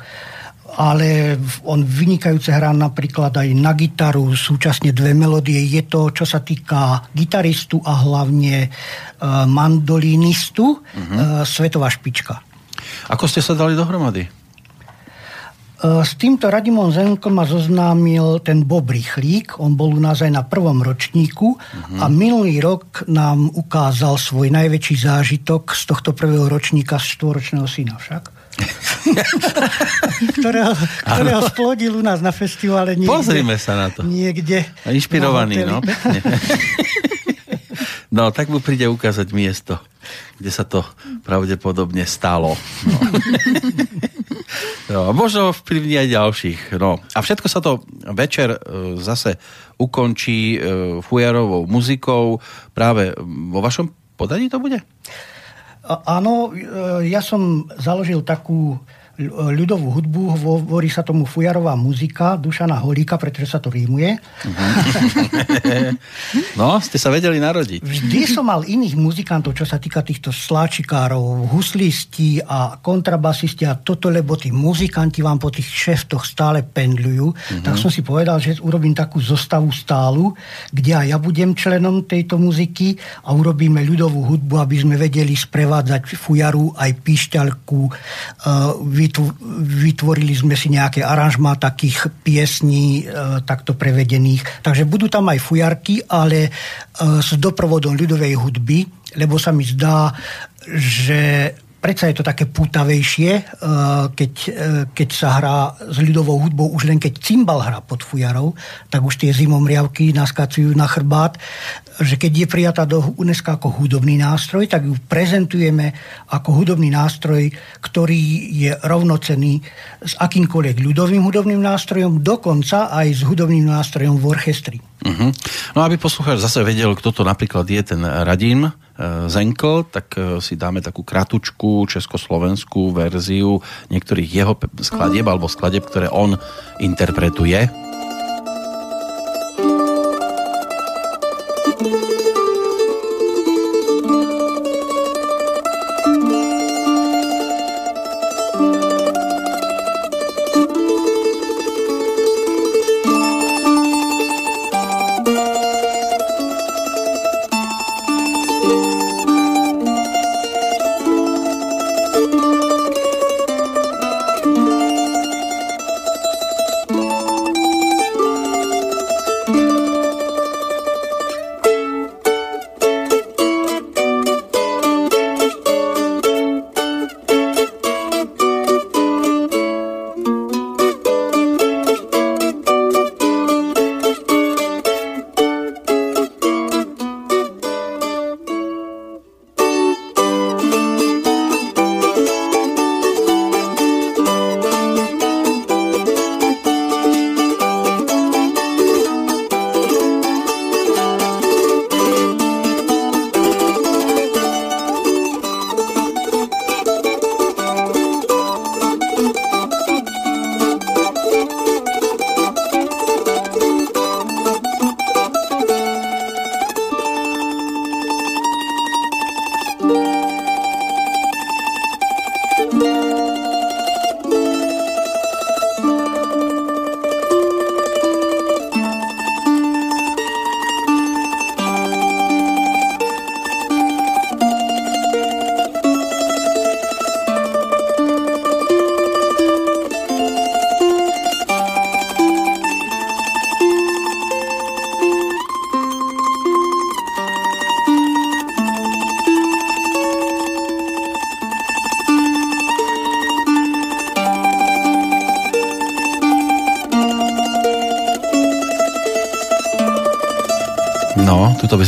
ale on vynikajúce hrá napríklad aj na gitaru, súčasne dve melódie. Je to, čo sa týka gitaristu a hlavne uh, mandolinistu, uh-huh. uh, svetová špička. Ako ste sa dali dohromady? E, s týmto Radimom Zemkom ma zoznámil ten Bob Rychlík, on bol u nás aj na prvom ročníku uh-huh. a minulý rok nám ukázal svoj najväčší zážitok z tohto prvého ročníka z štvoročného syna však. ktorého, ktorého splodil u nás na festivale niekde. Pozrime sa na to. Niekde. Inšpirovaný, no. no, tak mu príde ukázať miesto, kde sa to pravdepodobne stalo. No. No, možno vplyvní aj ďalších. No. A všetko sa to večer e, zase ukončí e, fujarovou muzikou. Práve vo vašom podaní to bude? Áno, e, ja som založil takú ľudovú hudbu, hovorí sa tomu fujarová muzika Dušana Holíka, pretože sa to rímuje. no, ste sa vedeli narodiť. Vždy som mal iných muzikantov, čo sa týka týchto sláčikárov, huslisti a kontrabasisti a toto, lebo tí muzikanti vám po tých šeftoch stále pendľujú. Uh-huh. Tak som si povedal, že urobím takú zostavu stálu, kde aj ja budem členom tejto muziky a urobíme ľudovú hudbu, aby sme vedeli sprevádzať fujaru aj píšťalku, uh, vytvorili sme si nejaké aranžma takých piesní e, takto prevedených. Takže budú tam aj fujarky, ale e, s doprovodom ľudovej hudby, lebo sa mi zdá, že predsa je to také pútavejšie, e, keď, e, keď sa hrá s ľudovou hudbou, už len keď cymbal hrá pod fujarou, tak už tie zimomriavky naskacujú na chrbát že keď je prijatá do UNESCO ako hudobný nástroj, tak ju prezentujeme ako hudobný nástroj, ktorý je rovnocený s akýmkoľvek ľudovým hudobným nástrojom, dokonca aj s hudobným nástrojom v orchestri. Uh-huh. No aby poslucháč zase vedel, kto to napríklad je ten Radim e, Zenkl, tak e, si dáme takú kratučku československú verziu niektorých jeho skladieb alebo skladieb, ktoré on interpretuje.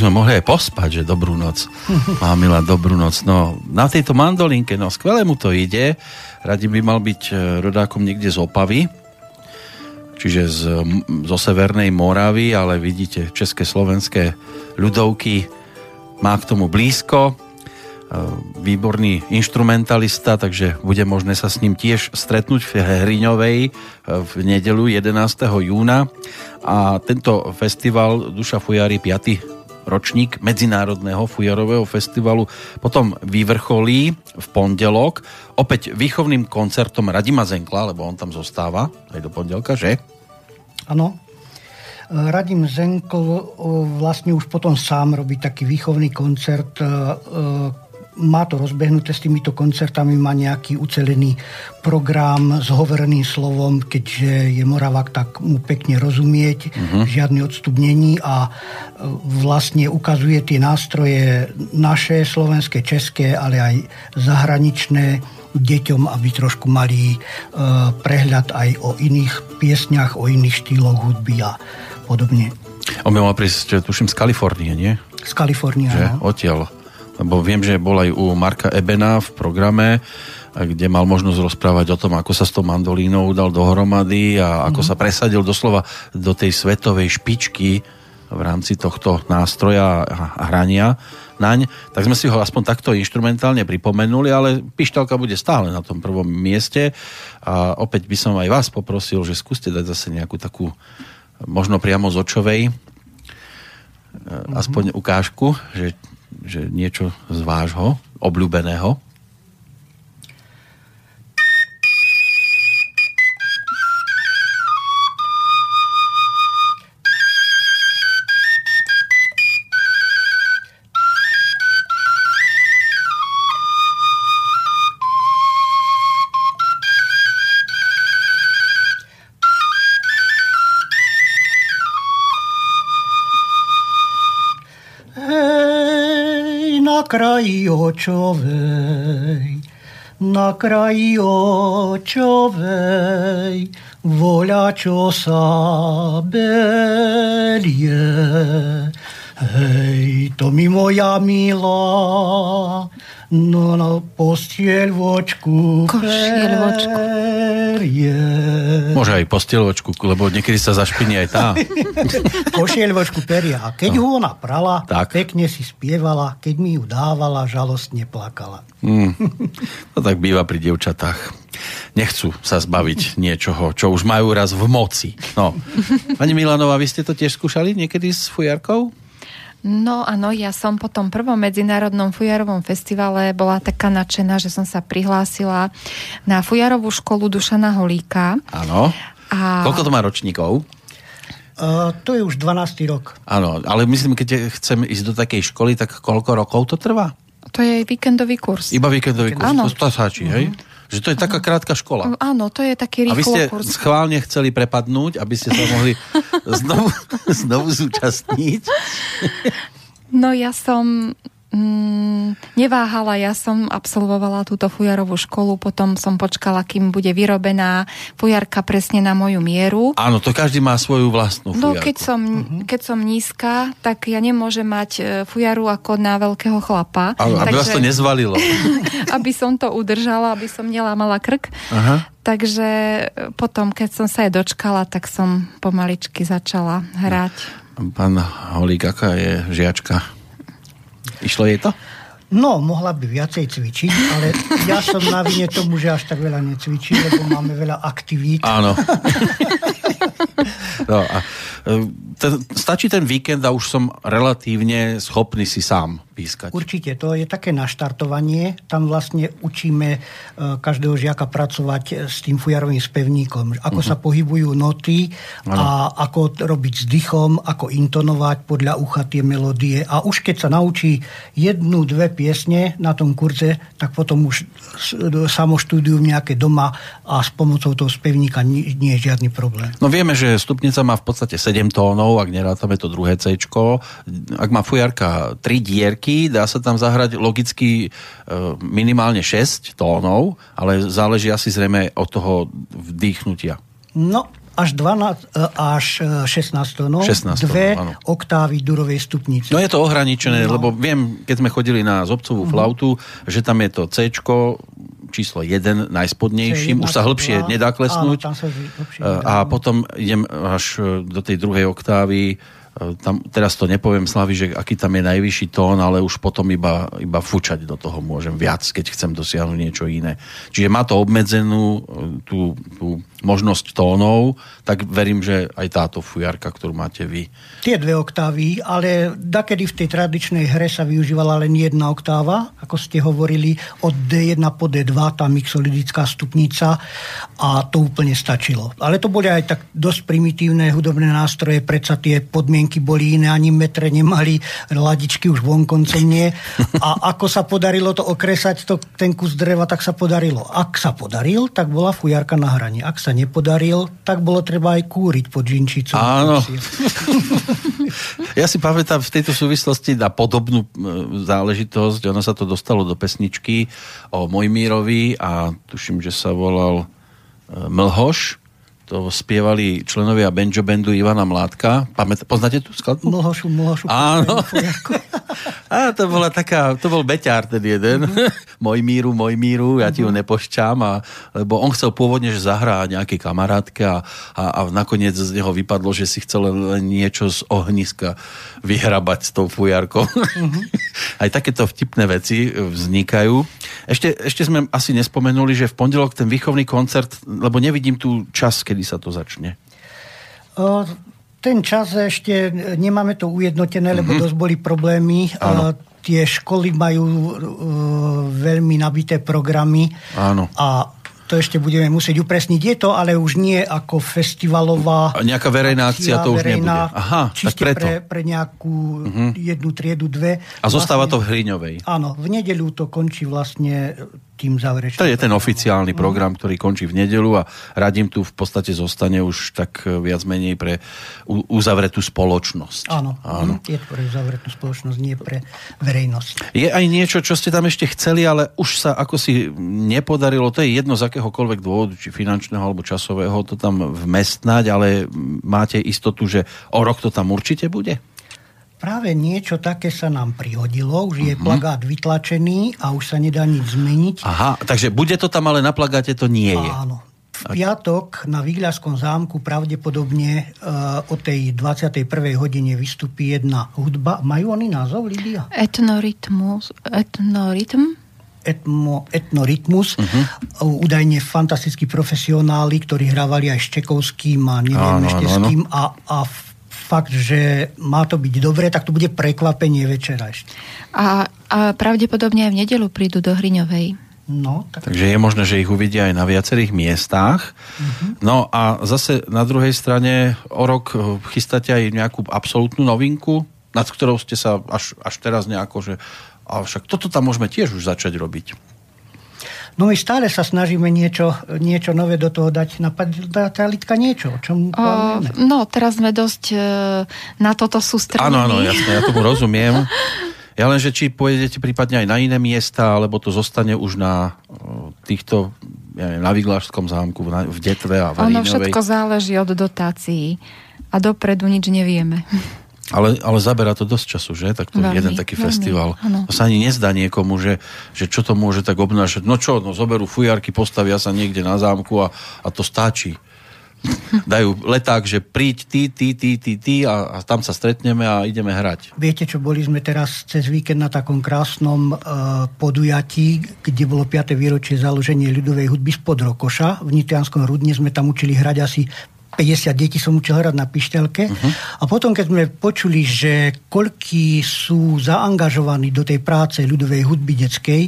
Sme mohli aj pospať, že dobrú noc. Mámila, dobrú noc. No, na tejto mandolinke, no skvelé mu to ide. Radi by mal byť e, rodákom niekde z Opavy, čiže z, zo Severnej Moravy, ale vidíte, české, slovenské ľudovky má k tomu blízko. výborný instrumentalista, takže bude možné sa s ním tiež stretnúť v Hriňovej e, v nedelu 11. júna. A tento festival Duša Fujary 5 ročník Medzinárodného fujarového festivalu potom vyvrcholí v pondelok opäť výchovným koncertom Radima Zenkla, lebo on tam zostáva aj do pondelka, že? Áno. Radim Zenkl vlastne už potom sám robí taký výchovný koncert, má to rozbehnuté s týmito koncertami, má nejaký ucelený program s hovoreným slovom, keďže je Moravák, tak mu pekne rozumieť, uh-huh. žiadny odstup není a vlastne ukazuje tie nástroje naše, slovenské, české, ale aj zahraničné deťom, aby trošku mali uh, prehľad aj o iných piesňach, o iných štýloch hudby a podobne. On by mal prísť, tuším, z Kalifornie, nie? Z Kalifornie, že? Odtiaľ. Lebo viem, že bol aj u Marka Ebena v programe, kde mal možnosť rozprávať o tom, ako sa s tou mandolínou dal dohromady a ako mm-hmm. sa presadil doslova do tej svetovej špičky v rámci tohto nástroja a hrania naň, tak sme si ho aspoň takto instrumentálne pripomenuli, ale pištalka bude stále na tom prvom mieste a opäť by som aj vás poprosil, že skúste dať zase nejakú takú možno priamo z očovej, mm-hmm. aspoň ukážku, že, že niečo z vášho obľúbeného. Kraji očovej, na kraji očovej, voľa čo sa belie. Hej, to mi moja milá, no na postieľvočku Košieľvočku. perie. Môže aj postieľočku, lebo niekedy sa zašpiní aj tá. Košieľvočku peria. A keď ho ona prala, Tak. pekne si spievala, keď mi ju dávala, žalostne plakala. Mm. To tak býva pri dievčatách. Nechcú sa zbaviť niečoho, čo už majú raz v moci. No. Pani Milanová, vy ste to tiež skúšali niekedy s fujarkou? No áno, ja som po tom prvom medzinárodnom fujarovom festivale bola taká nadšená, že som sa prihlásila na fujarovú školu Dušana Holíka. Áno. A... Koľko to má ročníkov? Uh, to je už 12. rok. Áno, ale myslím, keď chcem ísť do takej školy, tak koľko rokov to trvá? To je víkendový kurz. Iba víkendový kurz, Áno. to, stačí, hej? Že to je taká krátka škola. Áno, to je taký A vy ste rýchlo kurz. schválne chceli prepadnúť, aby ste sa mohli znovu, znovu zúčastniť. No ja som mm, neváhala, ja som absolvovala túto fujarovú školu, potom som počkala, kým bude vyrobená fujarka presne na moju mieru. Áno, to každý má svoju vlastnú No fujarku. keď som, keď som nízka, tak ja nemôžem mať e, fujaru ako na veľkého chlapa. Áno, aby vás to nezvalilo. aby som to udržala, aby som nelámala krk. Aha. Takže e, potom, keď som sa jej dočkala, tak som pomaličky začala hrať. Pán Holík, aká je žiačka? Išlo jej to? No, mohla by viacej cvičiť, ale ja som na vine tomu, že až tak veľa necvičí, lebo máme veľa aktivít. Áno. no a e, ten, stačí ten víkend a už som relatívne schopný si sám pískať. Určite, to je také naštartovanie. Tam vlastne učíme e, každého žiaka pracovať e, s tým fujarovým spevníkom. Ako sa pohybujú noty a ako t- robiť s dychom, ako intonovať podľa ucha tie melódie. A už keď sa naučí jednu, dve piesne na tom kurze, tak potom už samoštúdium nejaké doma a s pomocou toho spevníka nie, nie je žiadny problém. No vieme, že stupnica má v podstate 7 tónov, ak nerátame to druhé C. Ak má fujarka 3 dierky, dá sa tam zahrať logicky e, minimálne 6 tónov, ale záleží asi zrejme od toho vdýchnutia. No, až, 12, e, až e, 16 tónov, 16 tónov, dve áno. oktávy durovej stupnice. No je to ohraničené, no. lebo viem, keď sme chodili na zobcovú flautu, že tam je to C číslo 1 najspodnejším, už sa hĺbšie nedá klesnúť. Áno, tam sa hlbšie E, A potom idem až e, do tej druhej oktávy e, tam, teraz to nepoviem Slavi, že aký tam je najvyšší tón, ale už potom iba, iba fučať do toho môžem viac, keď chcem dosiahnuť niečo iné. Čiže má to obmedzenú e, tú, tú možnosť tónov, tak verím, že aj táto fujarka, ktorú máte vy. Tie dve oktávy, ale dakedy v tej tradičnej hre sa využívala len jedna oktáva, ako ste hovorili, od D1 po D2, tá mixolidická stupnica a to úplne stačilo. Ale to boli aj tak dosť primitívne hudobné nástroje, predsa tie podmienky boli iné, ani metre nemali, ladičky už vonkoncom nie. A ako sa podarilo to okresať, to, ten kus dreva, tak sa podarilo. Ak sa podaril, tak bola fujarka na hranie. Ak sa nepodaril, tak bolo treba aj kúriť pod žinčicou. Áno. ja si pamätám v tejto súvislosti na podobnú e, záležitosť. Ono sa to dostalo do pesničky o Mojmírovi a tuším, že sa volal e, Mlhoš to spievali členovia Benjo Bandu Ivana Mládka. Pamät, poznáte tú skladbu? Mlhošu, mlhošu. Áno. a to bola taká, to bol beťár ten jeden. Mm-hmm. môj míru, môj míru, ja ti ju mhm. nepošťám. A, lebo on chcel pôvodne, že zahrá nejaké kamarátke a, a, a nakoniec z neho vypadlo, že si chcel len niečo z ohniska vyhrabať s tou fujarkou. Mm-hmm. Aj takéto vtipné veci vznikajú. Ešte, ešte sme asi nespomenuli, že v pondelok ten výchovný koncert, lebo nevidím tu čas, kedy sa to začne. O, ten čas ešte nemáme to ujednotené, lebo mm-hmm. dosť boli problémy. Áno. Tie školy majú uh, veľmi nabité programy. Áno. A to ešte budeme musieť upresniť. Je to ale už nie ako festivalová... A nejaká verejná akcia to už verejná, nebude. Aha, tak preto. Pre, pre nejakú uh-huh. jednu triedu, dve. A zostáva vlastne, to v Hriňovej. Áno, v nedelu to končí vlastne tým záverečným. To je ten oficiálny program, ktorý končí v nedelu a radím tu v podstate zostane už tak e, viac menej pre uzavretú spoločnosť. Áno, Áno. je pre uzavretú spoločnosť, nie pre verejnosť. Je aj niečo, čo ste tam ešte chceli, ale už sa ako si nepodarilo, to je jedno z akéhokoľvek dôvodu, či finančného alebo časového, to tam vmestnať, ale máte istotu, že o rok to tam určite bude? Práve niečo také sa nám prihodilo, už je uh-huh. plagát vytlačený a už sa nedá nič zmeniť. Aha, takže bude to tam, ale na plagáte to nie je. Áno. V piatok na Výhľaskom zámku pravdepodobne uh, o tej 21. hodine vystupí jedna hudba. Majú oni názov, Lidia? Etnorytmus. Etnorytm? Etmo, etnorytmus. Uh-huh. Údajne fantastickí profesionáli, ktorí hrávali aj s Čekovským a neviem áno, ešte áno, s kým. A, a fakt, že má to byť dobre, tak to bude prekvapenie večera ešte. A, a pravdepodobne aj v nedelu prídu do Hriňovej. No, tak... Takže je možné, že ich uvidia aj na viacerých miestach. Uh-huh. No a zase na druhej strane o rok chystáte aj nejakú absolútnu novinku, nad ktorou ste sa až, až teraz nejako, že a však toto tam môžeme tiež už začať robiť. No my stále sa snažíme niečo, niečo nové do toho dať. Napadá tá Litka niečo, o čom o, No, teraz sme dosť e, na toto sústredení. Áno, áno, jasne, ja tomu rozumiem. Ja len, že či pôjdete prípadne aj na iné miesta, alebo to zostane už na týchto, ja neviem, na Viglášskom zámku, v Detve a v Ono všetko záleží od dotácií. A dopredu nič nevieme. Ale, ale zaberá to dosť času, že? Tak to veľmi, jeden taký veľmi, festival. Ano. To sa ani nezdá niekomu, že, že čo to môže tak obnášať. No čo, no zoberú fujarky, postavia sa niekde na zámku a, a to stačí. Dajú leták, že príď ty, ty, ty, ty, ty a, a tam sa stretneme a ideme hrať. Viete čo, boli sme teraz cez víkend na takom krásnom uh, podujatí, kde bolo 5. výročie založenie ľudovej hudby spod Rokoša. V Nitrianskom Rudne sme tam učili hrať asi 50 detí som učil hrať na pišťalke. Uh-huh. A potom, keď sme počuli, že koľkí sú zaangažovaní do tej práce ľudovej hudby detskej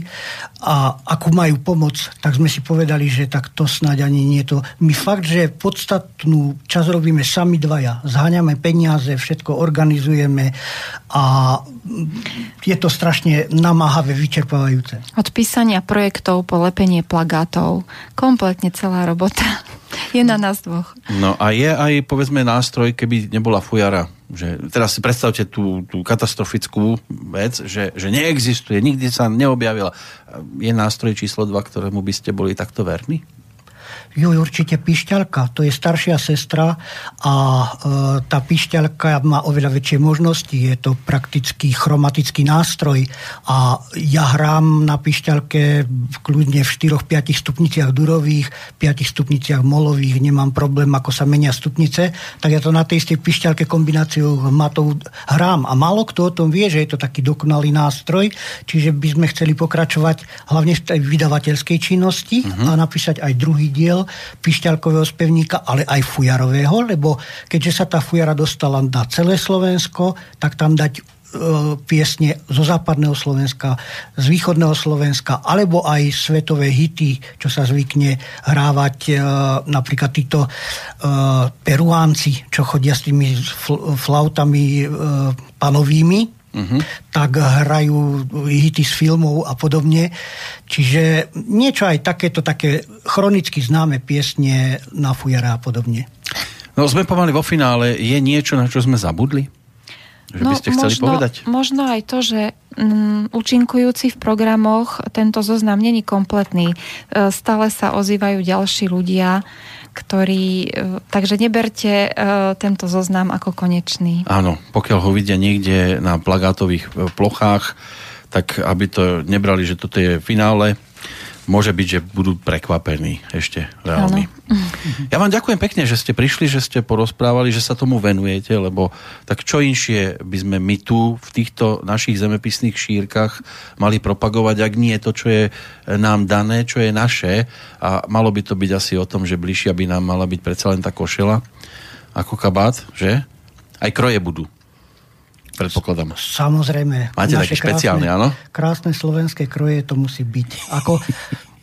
a akú majú pomoc, tak sme si povedali, že tak to snáď ani nie to. My fakt, že podstatnú čas robíme sami dvaja. Zháňame peniaze, všetko organizujeme a je to strašne namáhavé, vyčerpávajúce. Od písania projektov po lepenie plagátov. Kompletne celá robota. Je na nás dvoch. No a je aj, povedzme, nástroj, keby nebola fujara. Že, teraz si predstavte tú, tú katastrofickú vec, že, že neexistuje, nikdy sa neobjavila. Je nástroj číslo 2, ktorému by ste boli takto verní? Jo, určite pišťalka, to je staršia sestra a e, tá pišťalka má oveľa väčšie možnosti, je to prakticky chromatický nástroj a ja hrám na pišťalke kľudne v 4-5 stupniciach durových, 5 stupniciach molových, nemám problém, ako sa menia stupnice, tak ja to na tej istej pišťalke kombináciou matov hrám. A málo kto o tom vie, že je to taký dokonalý nástroj, čiže by sme chceli pokračovať hlavne v tej vydavateľskej činnosti uh-huh. a napísať aj druhý diel pišťalkového spevníka, ale aj fujarového, lebo keďže sa tá fujara dostala na celé Slovensko, tak tam dať e, piesne zo západného Slovenska, z východného Slovenska, alebo aj svetové hity, čo sa zvykne hrávať e, napríklad títo e, peruánci, čo chodia s tými flautami panovými, uh-huh. tak hrajú hity z filmov a podobne. Čiže niečo aj takéto také chronicky známe piesne na fujara a podobne. No sme pomaly vo finále. Je niečo, na čo sme zabudli? Že no, by ste chceli možno, povedať? Možno aj to, že um, účinkujúci v programoch tento zoznam není kompletný. E, stále sa ozývajú ďalší ľudia, ktorý... E, takže neberte e, tento zoznam ako konečný. Áno, pokiaľ ho vidia niekde na plagátových e, plochách, tak aby to nebrali, že toto je finále, môže byť, že budú prekvapení ešte veľmi. Ja vám ďakujem pekne, že ste prišli, že ste porozprávali, že sa tomu venujete, lebo tak čo inšie by sme my tu v týchto našich zemepisných šírkach mali propagovať, ak nie to, čo je nám dané, čo je naše a malo by to byť asi o tom, že bližšia by nám mala byť predsa len tá košela ako kabát, že? Aj kroje budú predpokladám. Samozrejme. Máte taký špeciálny, áno? Krásne slovenské kroje to musí byť. Ako,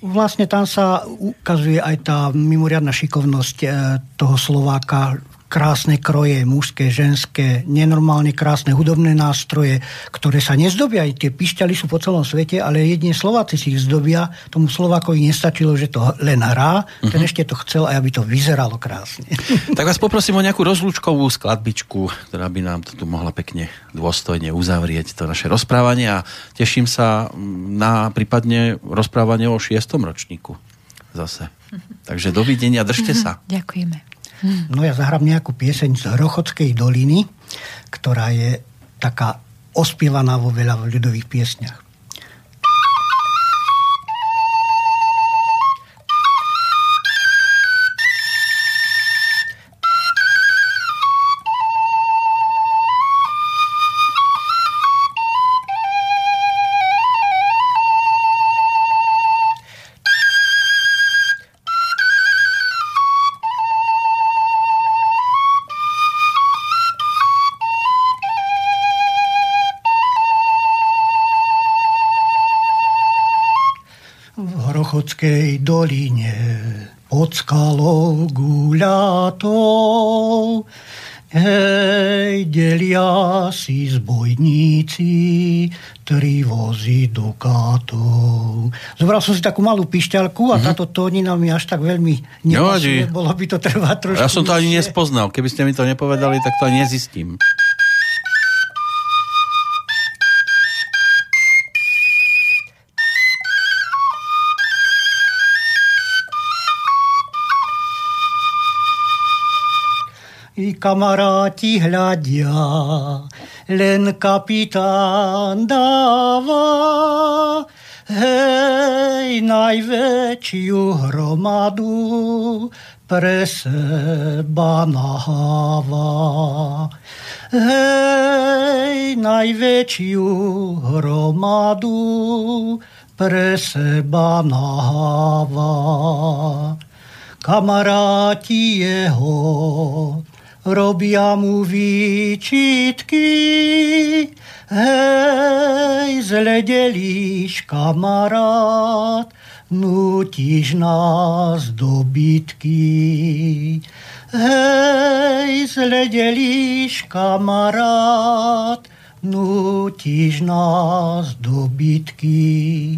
vlastne tam sa ukazuje aj tá mimoriadná šikovnosť e, toho Slováka, krásne kroje, mužské, ženské, nenormálne krásne hudobné nástroje, ktoré sa nezdobia. Tie pišťaly sú po celom svete, ale jedine Slováci si ich zdobia. Tomu Slovákovi nestačilo, že to len hrá, uh-huh. ten mhm. ešte to chcel, aby to vyzeralo krásne. Tak vás poprosím o nejakú rozlúčkovú skladbičku, ktorá by nám to tu mohla pekne dôstojne uzavrieť to naše rozprávanie a teším sa na prípadne rozprávanie o šiestom ročníku zase. Takže dovidenia, držte sa. Ďakujeme. No ja zahrám nejakú pieseň z Hrochodskej doliny, ktorá je taká ospievaná vo veľa ľudových piesňach. Ochotskej doline pod skalou guľatou. Hej, delia si zbojníci tri vozy dukátov. Zobral som si takú malú pišťalku a mm-hmm. táto tónina mi až tak veľmi nepasuje. Bolo by to trvať trošku. Ja som to ani nespoznal. Keby ste mi to nepovedali, tak to ani nezistím. I kamaráti hľadia, len kapitán dáva, hej, najväčšiu hromadu pre seba naháva. Hej, najväčšiu hromadu pre seba naháva. Kamaráti jeho robia mu výčitky. Hej, zledelíš kamarát, nutíš nás do bitky. Hej, zledelíš kamarát, nutíš nás do bitky.